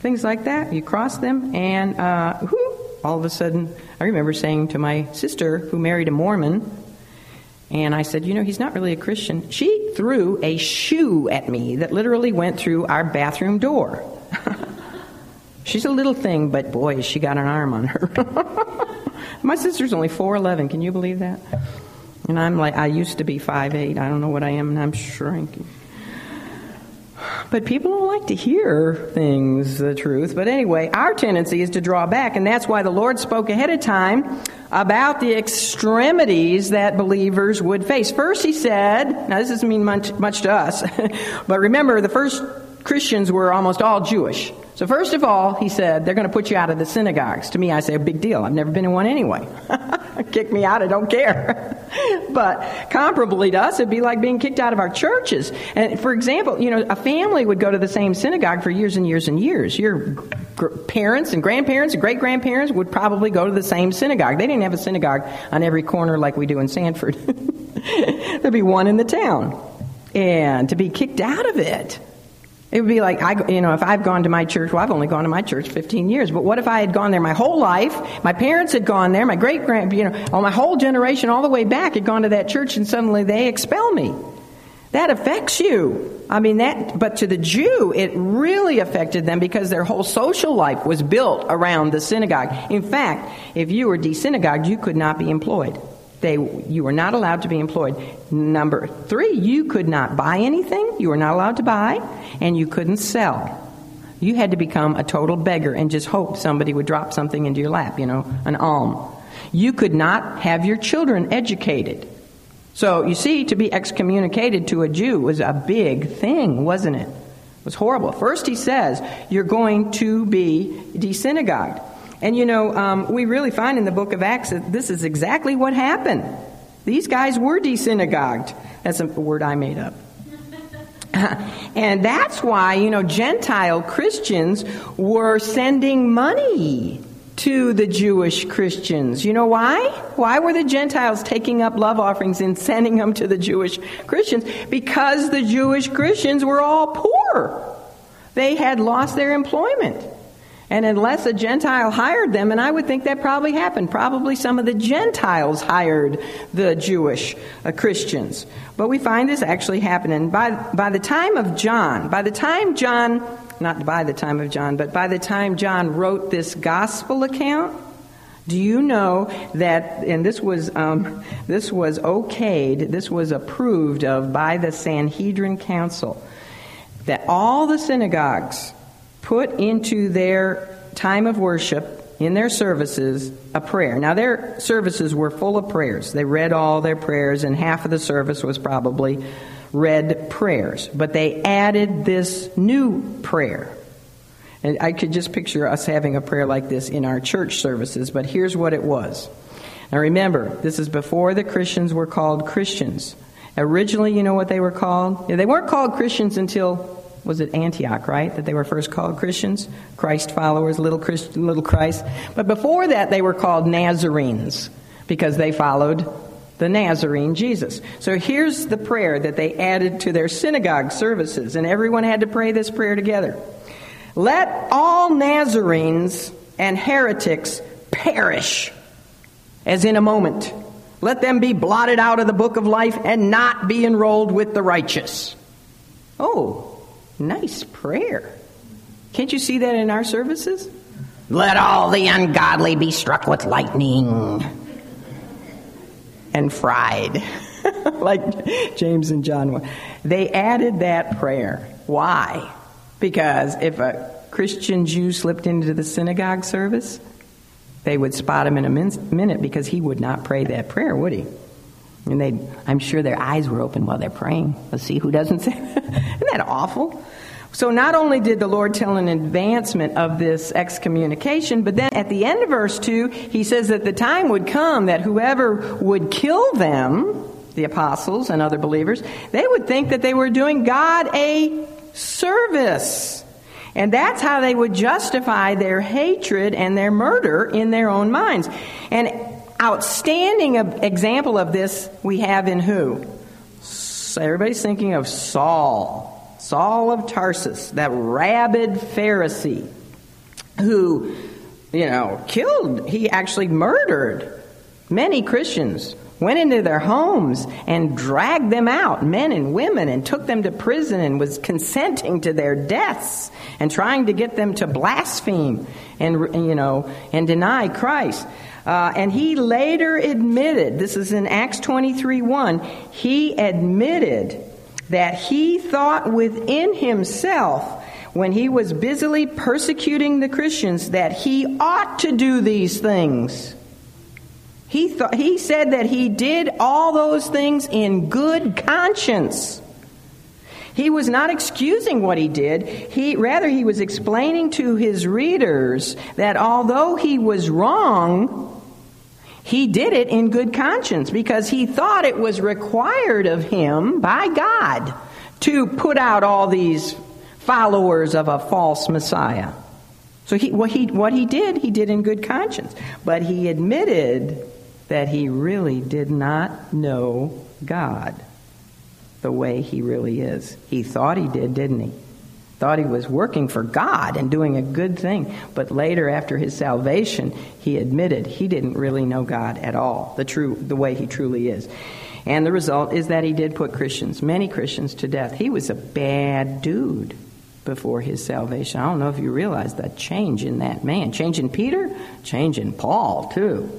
Things like that. You cross them, and uh, whoo, all of a sudden, I remember saying to my sister who married a Mormon, and I said, You know, he's not really a Christian. She threw a shoe at me that literally went through our bathroom door. [laughs] She's a little thing, but boy, she got an arm on her. [laughs] My sister's only 4'11. Can you believe that? And I'm like, I used to be 5'8. I don't know what I am, and I'm shrinking. But people don't like to hear things, the truth. But anyway, our tendency is to draw back, and that's why the Lord spoke ahead of time about the extremities that believers would face. First, He said, now this doesn't mean much, much to us, [laughs] but remember, the first Christians were almost all Jewish. So first of all, he said, they're going to put you out of the synagogues. To me, I say, a big deal. I've never been in one anyway. [laughs] [laughs] Kick me out, I don't care. [laughs] but comparably to us, it'd be like being kicked out of our churches. And for example, you know, a family would go to the same synagogue for years and years and years. Your parents and grandparents and great grandparents would probably go to the same synagogue. They didn't have a synagogue on every corner like we do in Sanford. [laughs] There'd be one in the town. And to be kicked out of it, it would be like, I, you know, if I've gone to my church, well, I've only gone to my church 15 years, but what if I had gone there my whole life? My parents had gone there, my great grand, you know, all my whole generation, all the way back, had gone to that church, and suddenly they expel me. That affects you. I mean, that, but to the Jew, it really affected them because their whole social life was built around the synagogue. In fact, if you were desynagogued, you could not be employed. They, you were not allowed to be employed. Number three, you could not buy anything. You were not allowed to buy, and you couldn't sell. You had to become a total beggar and just hope somebody would drop something into your lap, you know, an alm. You could not have your children educated. So, you see, to be excommunicated to a Jew was a big thing, wasn't it? It was horrible. First, he says, You're going to be desynagogued. And you know, um, we really find in the book of Acts that this is exactly what happened. These guys were desynagogued. That's a word I made up. [laughs] and that's why, you know, Gentile Christians were sending money to the Jewish Christians. You know why? Why were the Gentiles taking up love offerings and sending them to the Jewish Christians? Because the Jewish Christians were all poor. They had lost their employment. And unless a Gentile hired them, and I would think that probably happened, probably some of the Gentiles hired the Jewish uh, Christians. But we find this actually happening. By, by the time of John, by the time John, not by the time of John, but by the time John wrote this gospel account, do you know that, and this was, um, this was okayed, this was approved of by the Sanhedrin Council, that all the synagogues put into their time of worship in their services a prayer. Now, their services were full of prayers. They read all their prayers, and half of the service was probably read prayers. But they added this new prayer. And I could just picture us having a prayer like this in our church services, but here's what it was. Now, remember, this is before the Christians were called Christians. Originally, you know what they were called? They weren't called Christians until was it Antioch, right? That they were first called Christians, Christ followers, little Christ, little Christ. But before that, they were called Nazarenes because they followed the Nazarene Jesus. So here's the prayer that they added to their synagogue services, and everyone had to pray this prayer together. Let all Nazarenes and heretics perish as in a moment. Let them be blotted out of the book of life and not be enrolled with the righteous. Oh, Nice prayer. Can't you see that in our services? Let all the ungodly be struck with lightning and fried, [laughs] like James and John. They added that prayer. Why? Because if a Christian Jew slipped into the synagogue service, they would spot him in a minute because he would not pray that prayer, would he? And they, I'm sure their eyes were open while they're praying. Let's see who doesn't say. [laughs] Isn't that awful? So not only did the Lord tell an advancement of this excommunication, but then at the end of verse 2, he says that the time would come that whoever would kill them, the apostles and other believers, they would think that they were doing God a service. And that's how they would justify their hatred and their murder in their own minds. And outstanding example of this we have in who? So everybody's thinking of Saul. Saul of Tarsus, that rabid Pharisee who, you know, killed, he actually murdered many Christians, went into their homes and dragged them out, men and women, and took them to prison and was consenting to their deaths and trying to get them to blaspheme and, you know, and deny Christ. Uh, and he later admitted, this is in Acts 23 1, he admitted that he thought within himself when he was busily persecuting the Christians that he ought to do these things. He, thought, he said that he did all those things in good conscience. He was not excusing what he did. He, rather, he was explaining to his readers that although he was wrong, he did it in good conscience because he thought it was required of him by God to put out all these followers of a false Messiah. So he, what, he, what he did, he did in good conscience. But he admitted that he really did not know God the way he really is. He thought he did, didn't he? Thought he was working for God and doing a good thing. But later, after his salvation, he admitted he didn't really know God at all, the true, the way he truly is. And the result is that he did put Christians, many Christians, to death. He was a bad dude before his salvation. I don't know if you realize the change in that man. Change in Peter, change in Paul, too.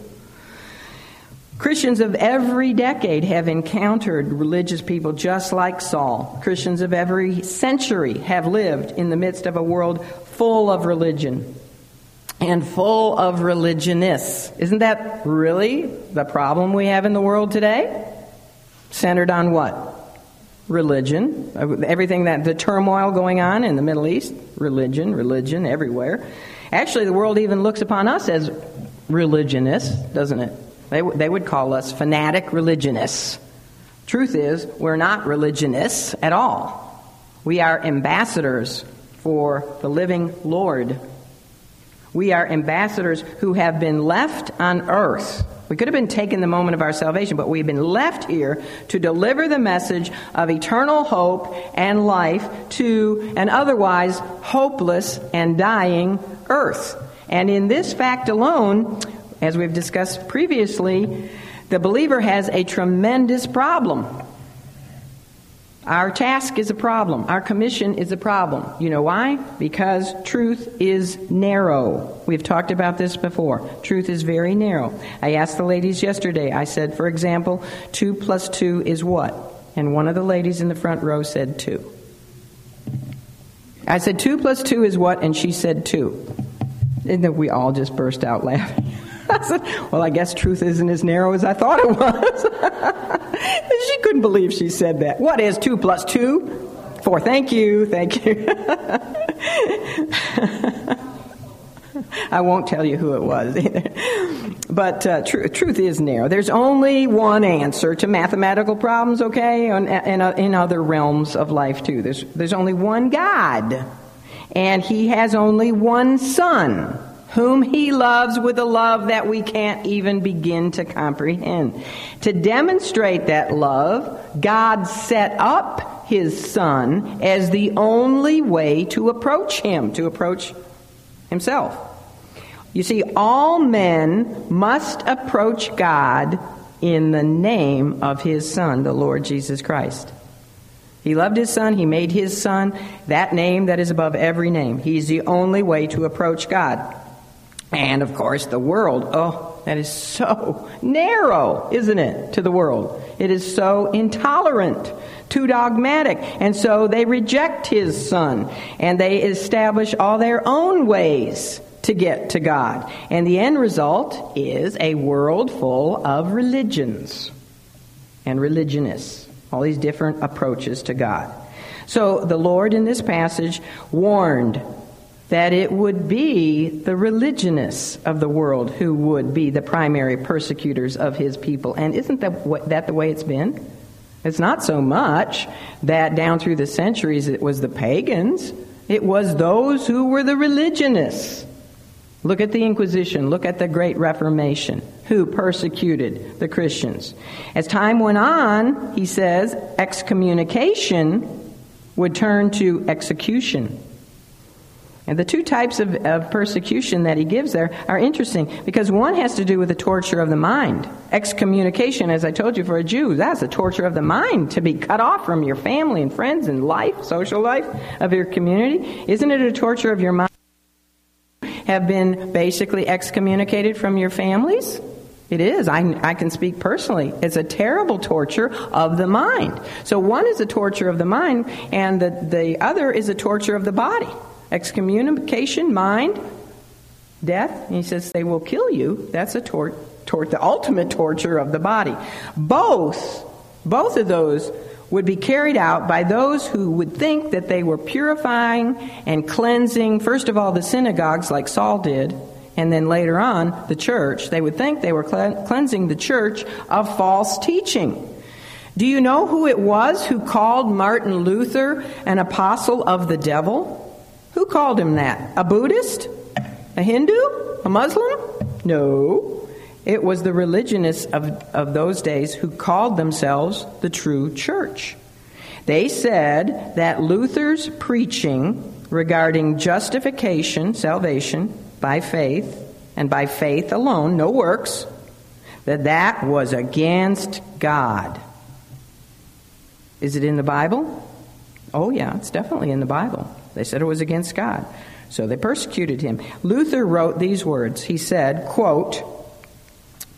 Christians of every decade have encountered religious people just like Saul. Christians of every century have lived in the midst of a world full of religion and full of religionists. Isn't that really the problem we have in the world today? Centered on what? Religion. Everything that the turmoil going on in the Middle East, religion, religion everywhere. Actually, the world even looks upon us as religionists, doesn't it? They, they would call us fanatic religionists. Truth is, we're not religionists at all. We are ambassadors for the living Lord. We are ambassadors who have been left on earth. We could have been taken the moment of our salvation, but we've been left here to deliver the message of eternal hope and life to an otherwise hopeless and dying earth. And in this fact alone, as we've discussed previously, the believer has a tremendous problem. Our task is a problem. Our commission is a problem. You know why? Because truth is narrow. We've talked about this before. Truth is very narrow. I asked the ladies yesterday, I said, for example, 2 plus 2 is what? And one of the ladies in the front row said 2. I said, 2 plus 2 is what? And she said 2. And then we all just burst out laughing. [laughs] [laughs] I said, Well, I guess truth isn't as narrow as I thought it was. [laughs] she couldn't believe she said that. What is 2 plus 2? 4. Thank you. Thank you. [laughs] I won't tell you who it was either. But uh, tr- truth is narrow. There's only one answer to mathematical problems, okay, and, uh, in other realms of life too. There's, there's only one God, and He has only one Son whom he loves with a love that we can't even begin to comprehend. To demonstrate that love, God set up his son as the only way to approach him, to approach himself. You see, all men must approach God in the name of his son, the Lord Jesus Christ. He loved his son. He made his son that name that is above every name. He's the only way to approach God. And of course, the world. Oh, that is so narrow, isn't it, to the world? It is so intolerant, too dogmatic. And so they reject his son and they establish all their own ways to get to God. And the end result is a world full of religions and religionists, all these different approaches to God. So the Lord in this passage warned that it would be the religionists of the world who would be the primary persecutors of his people. And isn't that, that the way it's been? It's not so much that down through the centuries it was the pagans, it was those who were the religionists. Look at the Inquisition, look at the Great Reformation, who persecuted the Christians. As time went on, he says, excommunication would turn to execution. And the two types of, of, persecution that he gives there are interesting because one has to do with the torture of the mind. Excommunication, as I told you, for a Jew, that's a torture of the mind to be cut off from your family and friends and life, social life of your community. Isn't it a torture of your mind? Have been basically excommunicated from your families? It is. I, I can speak personally. It's a terrible torture of the mind. So one is a torture of the mind, and the, the other is a torture of the body. Excommunication, mind, death. And he says they will kill you. That's a tort, tort, the ultimate torture of the body. Both, both of those would be carried out by those who would think that they were purifying and cleansing, first of all, the synagogues like Saul did, and then later on, the church. They would think they were cleansing the church of false teaching. Do you know who it was who called Martin Luther an apostle of the devil? Who called him that? A Buddhist? A Hindu? A Muslim? No. It was the religionists of, of those days who called themselves the true church. They said that Luther's preaching regarding justification, salvation, by faith, and by faith alone, no works, that that was against God. Is it in the Bible? Oh, yeah, it's definitely in the Bible. They said it was against God. So they persecuted him. Luther wrote these words. He said, quote,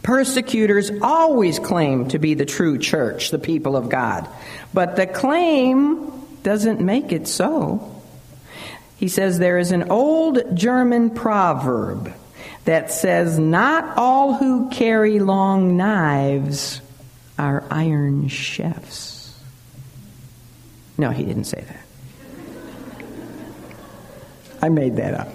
Persecutors always claim to be the true church, the people of God. But the claim doesn't make it so. He says there is an old German proverb that says, Not all who carry long knives are iron chefs. No, he didn't say that. I made that up.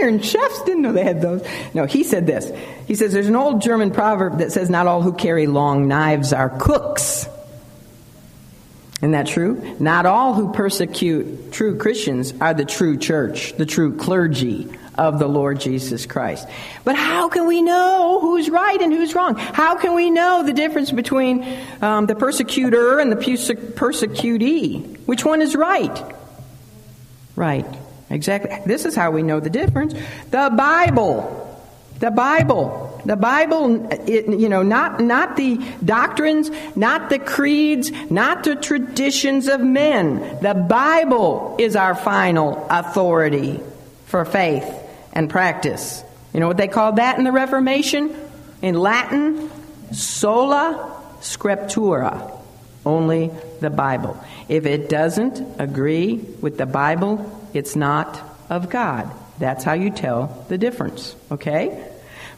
Iron chefs didn't know they had those. No, he said this. He says there's an old German proverb that says, Not all who carry long knives are cooks. Isn't that true? Not all who persecute true Christians are the true church, the true clergy of the Lord Jesus Christ. But how can we know who's right and who's wrong? How can we know the difference between um, the persecutor and the persecutee? Which one is right? Right. Exactly. This is how we know the difference. The Bible. The Bible. The Bible, it, you know, not, not the doctrines, not the creeds, not the traditions of men. The Bible is our final authority for faith and practice. You know what they called that in the Reformation? In Latin, sola scriptura. Only the Bible. If it doesn't agree with the Bible, it's not of God. That's how you tell the difference, okay?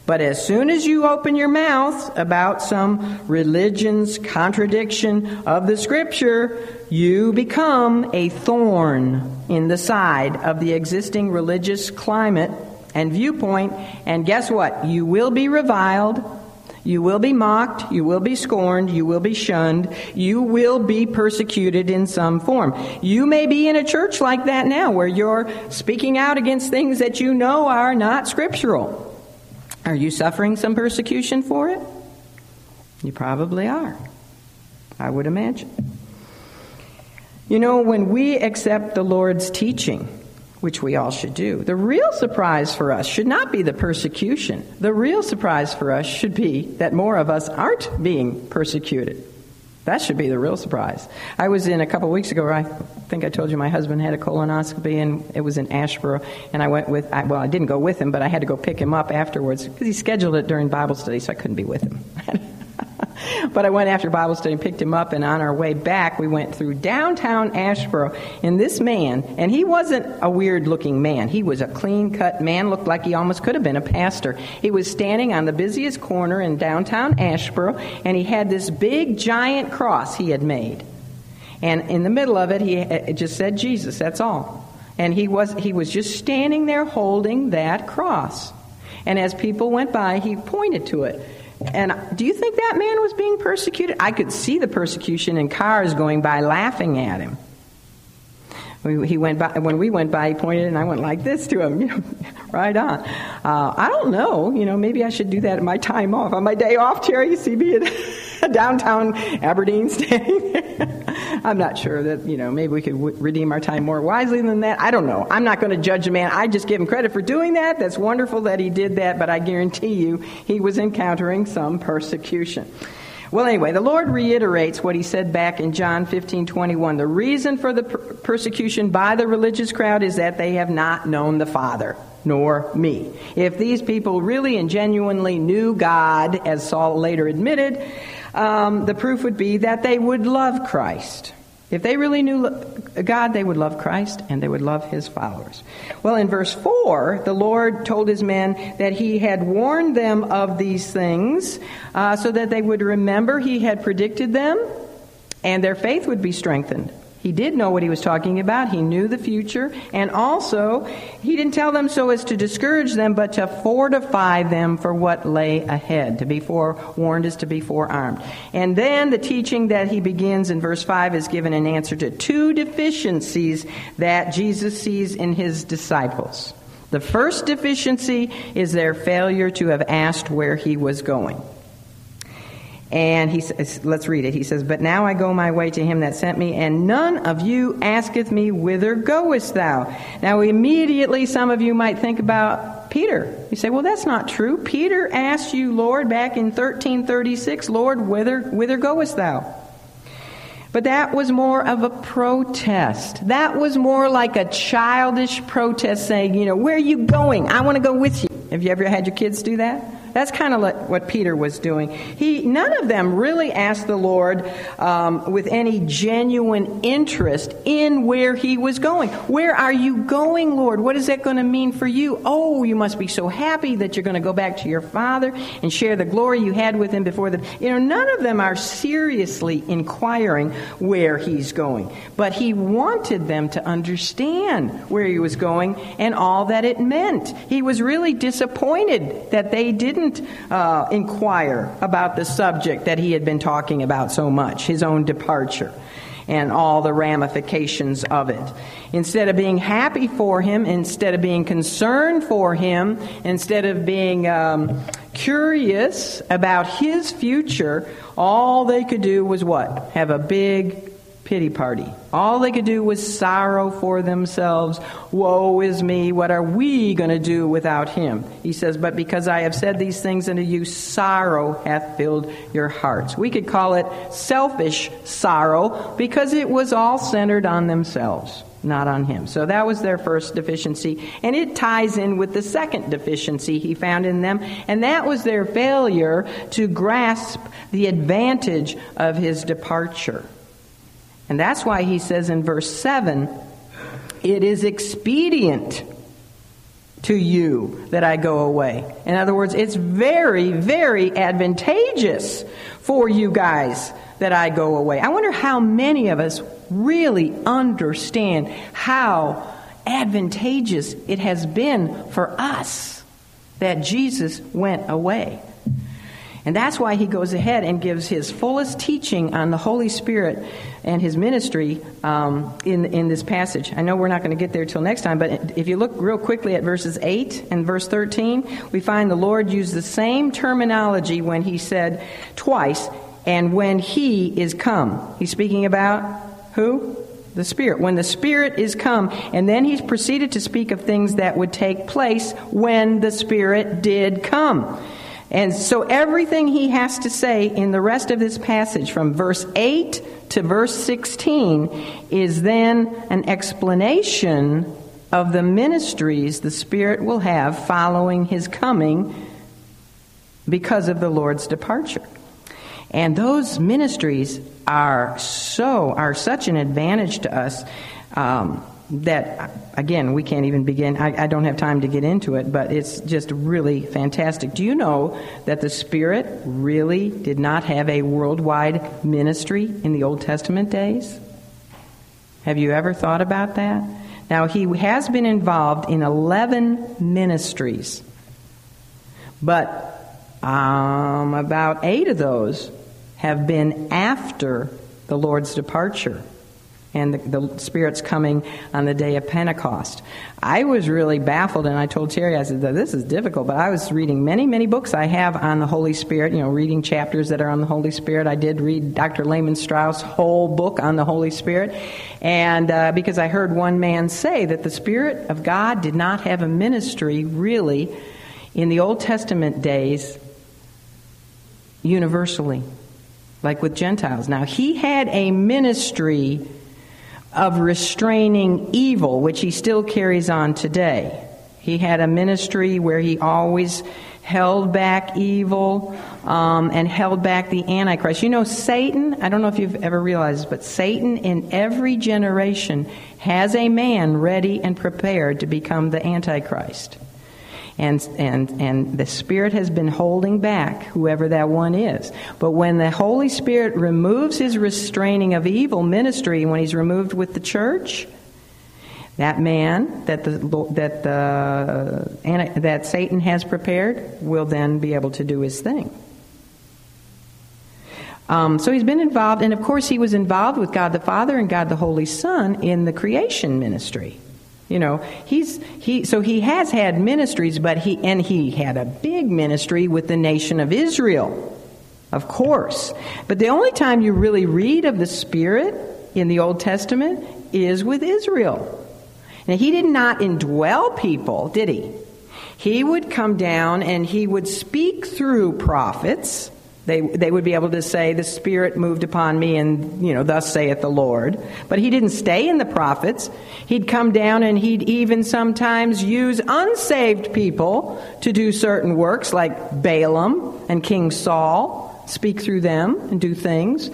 But as soon as you open your mouth about some religion's contradiction of the scripture, you become a thorn in the side of the existing religious climate and viewpoint. And guess what? You will be reviled. You will be mocked. You will be scorned. You will be shunned. You will be persecuted in some form. You may be in a church like that now where you're speaking out against things that you know are not scriptural. Are you suffering some persecution for it? You probably are. I would imagine. You know, when we accept the Lord's teaching, which we all should do, the real surprise for us should not be the persecution. The real surprise for us should be that more of us aren't being persecuted. That should be the real surprise. I was in a couple weeks ago. I think I told you my husband had a colonoscopy, and it was in Asheboro. And I went with. I, well, I didn't go with him, but I had to go pick him up afterwards because he scheduled it during Bible study, so I couldn't be with him. [laughs] [laughs] but I went after Bible study and picked him up, and on our way back, we went through downtown Asheboro. And this man, and he wasn't a weird looking man, he was a clean cut man, looked like he almost could have been a pastor. He was standing on the busiest corner in downtown Asheboro, and he had this big giant cross he had made. And in the middle of it, he it just said Jesus, that's all. And he was, he was just standing there holding that cross. And as people went by, he pointed to it. And do you think that man was being persecuted? I could see the persecution in cars going by laughing at him. He went by, when we went by, he pointed and I went like this to him, [laughs] you know, right on. Uh, I don't know, you know, maybe I should do that in my time off. On my day off, Terry, you see me at [laughs] [laughs] downtown Aberdeen [laughs] there. I'm not sure that, you know, maybe we could w- redeem our time more wisely than that. I don't know. I'm not going to judge a man. I just give him credit for doing that. That's wonderful that he did that, but I guarantee you he was encountering some persecution. Well, anyway, the Lord reiterates what he said back in John 15 21. The reason for the per- persecution by the religious crowd is that they have not known the Father, nor me. If these people really and genuinely knew God, as Saul later admitted, um, the proof would be that they would love Christ. If they really knew God, they would love Christ and they would love his followers. Well, in verse 4, the Lord told his men that he had warned them of these things uh, so that they would remember he had predicted them and their faith would be strengthened. He did know what he was talking about. He knew the future. And also, he didn't tell them so as to discourage them, but to fortify them for what lay ahead. To be forewarned is to be forearmed. And then the teaching that he begins in verse 5 is given an answer to two deficiencies that Jesus sees in his disciples. The first deficiency is their failure to have asked where he was going. And he says, let's read it. He says, But now I go my way to him that sent me, and none of you asketh me, Whither goest thou? Now immediately some of you might think about Peter. You say, Well, that's not true. Peter asked you, Lord, back in 1336, Lord, whither, whither goest thou? But that was more of a protest. That was more like a childish protest saying, you know, where are you going? I want to go with you. Have you ever had your kids do that? That's kind of what Peter was doing. He, none of them really asked the Lord um, with any genuine interest in where he was going. Where are you going, Lord? What is that going to mean for you? Oh, you must be so happy that you're going to go back to your father and share the glory you had with him before the. You know, none of them are seriously inquiring where he's going. But he wanted them to understand where he was going and all that it meant. He was really disappointed that they didn't uh, inquire about the subject that he had been talking about so much, his own departure and all the ramifications of it. Instead of being happy for him, instead of being concerned for him, instead of being um, curious about his future, all they could do was what? Have a big pity party. All they could do was sorrow for themselves. Woe is me, what are we going to do without him? He says, But because I have said these things unto you, sorrow hath filled your hearts. We could call it selfish sorrow because it was all centered on themselves not on him. So that was their first deficiency. And it ties in with the second deficiency he found in them, and that was their failure to grasp the advantage of his departure. And that's why he says in verse 7 it is expedient to you that I go away. In other words, it's very, very advantageous for you guys that I go away. I wonder how many of us really understand how advantageous it has been for us that Jesus went away. And that's why he goes ahead and gives his fullest teaching on the Holy Spirit and his ministry um, in, in this passage. I know we're not going to get there till next time, but if you look real quickly at verses 8 and verse 13, we find the Lord used the same terminology when he said twice, and when he is come. He's speaking about who? The Spirit. When the Spirit is come, and then he's proceeded to speak of things that would take place when the Spirit did come. And so everything he has to say in the rest of this passage, from verse 8 to verse 16, is then an explanation of the ministries the Spirit will have following his coming because of the Lord's departure. And those ministries are so, are such an advantage to us. Um, that again we can't even begin I, I, don't have time to get into it but it's just really fantastic. Do you know that the spirit really did not have a worldwide ministry in the old testament days? Have you ever thought about that? Now he has been involved in 11 ministries but um, about eight of those have been after the lord's departure and the, the, Spirit's coming on the day of Pentecost. I was really baffled, and I told Terry, I said, this is difficult, but I was reading many, many books I have on the Holy Spirit, you know, reading chapters that are on the Holy Spirit. I did read Dr. Lehman Strauss' whole book on the Holy Spirit, and uh, because I heard one man say that the Spirit of God did not have a ministry really in the Old Testament days universally like with Gentiles. Now, he had a ministry of restraining evil, which he still carries on today. He had a ministry where he always held back evil um, and held back the Antichrist. You know, Satan, I don't know if you've ever realized, but Satan in every generation has a man ready and prepared to become the Antichrist and, and, and the Spirit has been holding back whoever that one is. But when the Holy Spirit removes his restraining of evil ministry, when he's removed with the church, that man that the that the that Satan has prepared will then be able to do his thing. Um, so he's been involved, and of course he was involved with God the Father and God the Holy Son in the creation ministry. You know, he's he so he has had ministries, but he and he had a big ministry with the nation of Israel. Of course. But the only time you really read of the Spirit in the Old Testament is with Israel. Now he did not indwell people, did he? He would come down and he would speak through prophets They, they would be able to say, The Spirit moved upon me, and, you know, thus saith the Lord. But he didn't stay in the prophets. He'd come down and he'd even sometimes use unsaved people to do certain works, like Balaam and King Saul, speak through them and do things.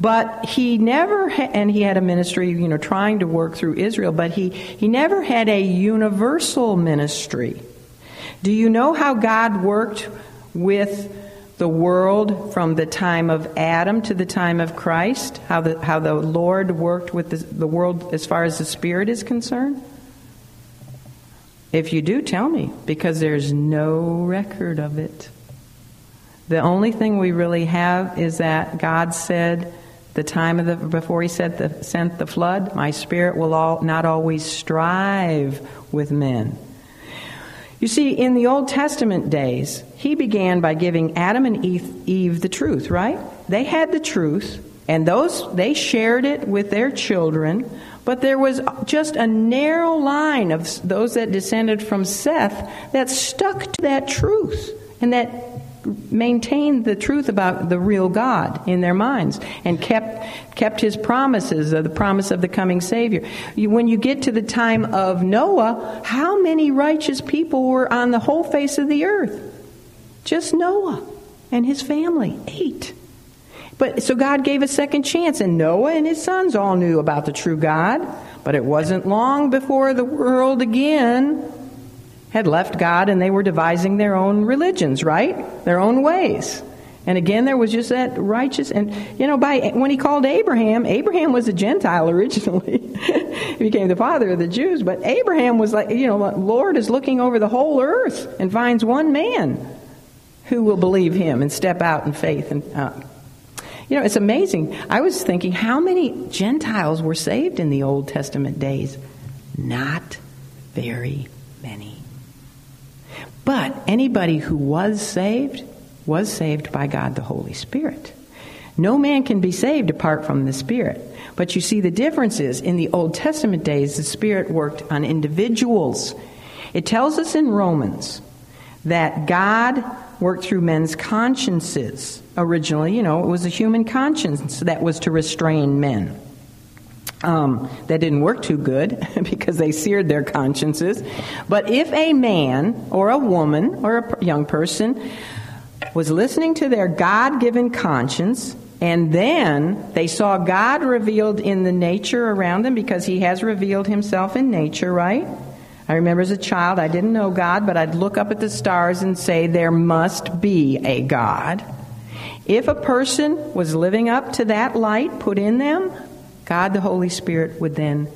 But he never, ha- and he had a ministry, you know, trying to work through Israel, but he, he never had a universal ministry. Do you know how God worked with the world from the time of Adam to the time of Christ? How the, how the Lord worked with the, the world as far as the Spirit is concerned? If you do, tell me, because there's no record of it. The only thing we really have is that God said, the time of the before He said the, sent the flood, my Spirit will all, not always strive with men. You see, in the Old Testament days, he began by giving Adam and Eve, the truth, right? They had the truth, and those they shared it with their children, but there was just a narrow line of those that descended from Seth that stuck to that truth and that maintained the truth about the real God in their minds and kept kept his promises, the promise of the coming Savior. You, when you get to the time of Noah, how many righteous people were on the whole face of the earth? Just Noah and his family, eight. But so God gave a second chance, and Noah and his sons all knew about the true God. But it wasn't long before the world again had left God and they were devising their own religions, right? Their own ways. And again, there was just that righteous, and you know, by when he called Abraham, Abraham was a Gentile originally. [laughs] he became the father of the Jews, but Abraham was like, you know, Lord is looking over the whole earth and finds one man who will believe him and step out in faith. And uh, you know, it's amazing. I was thinking, how many Gentiles were saved in the Old Testament days? Not very many. But anybody who was saved was saved by God the Holy Spirit. No man can be saved apart from the Spirit. But you see, the difference is in the Old Testament days, the Spirit worked on individuals. It tells us in Romans that God worked through men's consciences. Originally, you know, it was a human conscience that was to restrain men. Um, that didn't work too good [laughs] because they seared their consciences. But if a man or a woman or a young person was listening to their God given conscience, and then they saw God revealed in the nature around them because He has revealed Himself in nature, right? I remember as a child, I didn't know God, but I'd look up at the stars and say, There must be a God. If a person was living up to that light put in them, God the Holy Spirit would then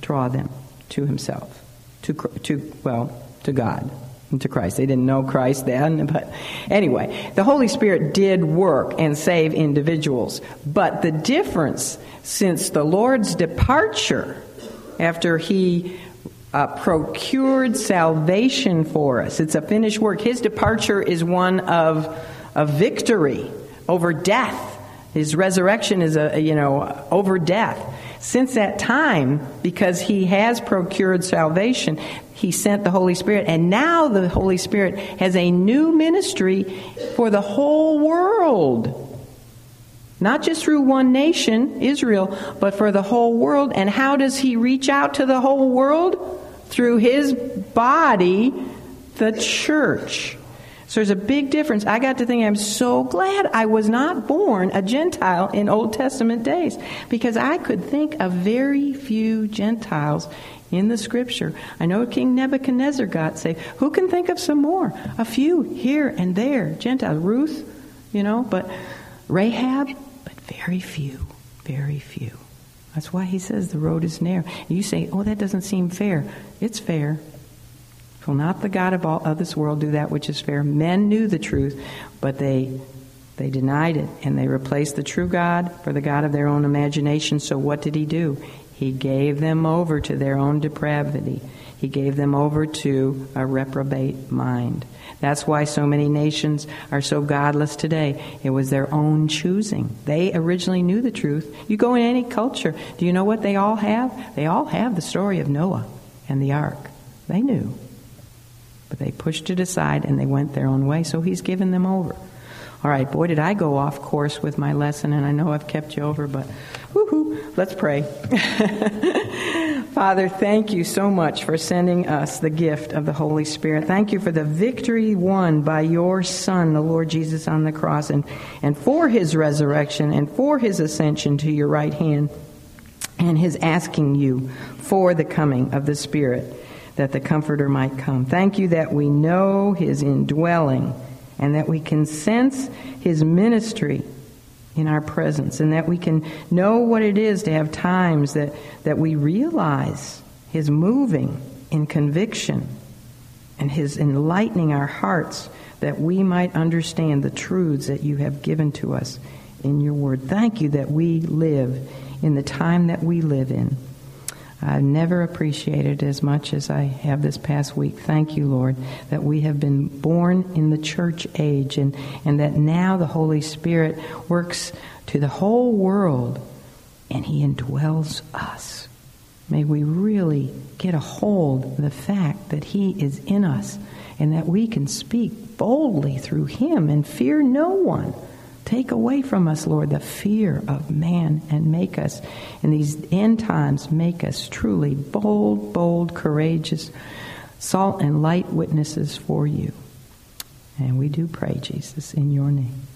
draw them to Himself, to, to well, to God and to Christ. They didn't know Christ then, [laughs] but anyway, the Holy Spirit did work and save individuals. But the difference since the Lord's departure, after He uh, procured salvation for us, it's a finished work. His departure is one of a victory over death his resurrection is a, you know, over death. Since that time, because he has procured salvation, he sent the Holy Spirit, and now the Holy Spirit has a new ministry for the whole world. Not just through one nation, Israel, but for the whole world. And how does he reach out to the whole world? Through his body, the church. So there's a big difference. I got to think I'm so glad I was not born a Gentile in Old Testament days because I could think of very few Gentiles in the scripture. I know King Nebuchadnezzar got saved. Who can think of some more? A few here and there. Gentiles. Ruth, you know, but Rahab, but very few. Very few. That's why he says the road is narrow. You say, oh, that doesn't seem fair. It's fair. Will not the God of all of this world do that which is fair? Men knew the truth, but they they denied it, and they replaced the true God for the God of their own imagination. So what did he do? He gave them over to their own depravity. He gave them over to a reprobate mind. That's why so many nations are so godless today. It was their own choosing. They originally knew the truth. You go in any culture, do you know what they all have? They all have the story of Noah and the ark. They knew. But they pushed it aside and they went their own way, so he's given them over. All right, boy, did I go off course with my lesson, and I know I've kept you over, but woohoo, let's pray. [laughs] Father, thank you so much for sending us the gift of the Holy Spirit. Thank you for the victory won by your Son, the Lord Jesus, on the cross, and, and for his resurrection and for his ascension to your right hand, and his asking you for the coming of the Spirit, that the Comforter might come. Thank you that we know his indwelling and that we can sense his ministry in our presence and that we can know what it is to have times that, that we realize his moving in conviction and his enlightening our hearts that we might understand the truths that you have given to us in your word. Thank you that we live in the time that we live in. I've never appreciated as much as I have this past week. Thank you, Lord, that we have been born in the church age and, and that now the Holy Spirit works to the whole world and He indwells us. May we really get a hold of the fact that He is in us and that we can speak boldly through Him and fear no one Take away from us, Lord, the fear of man and make us, in these end times, make us truly bold, bold, courageous, salt and light witnesses for you. And we do pray, Jesus, in your name.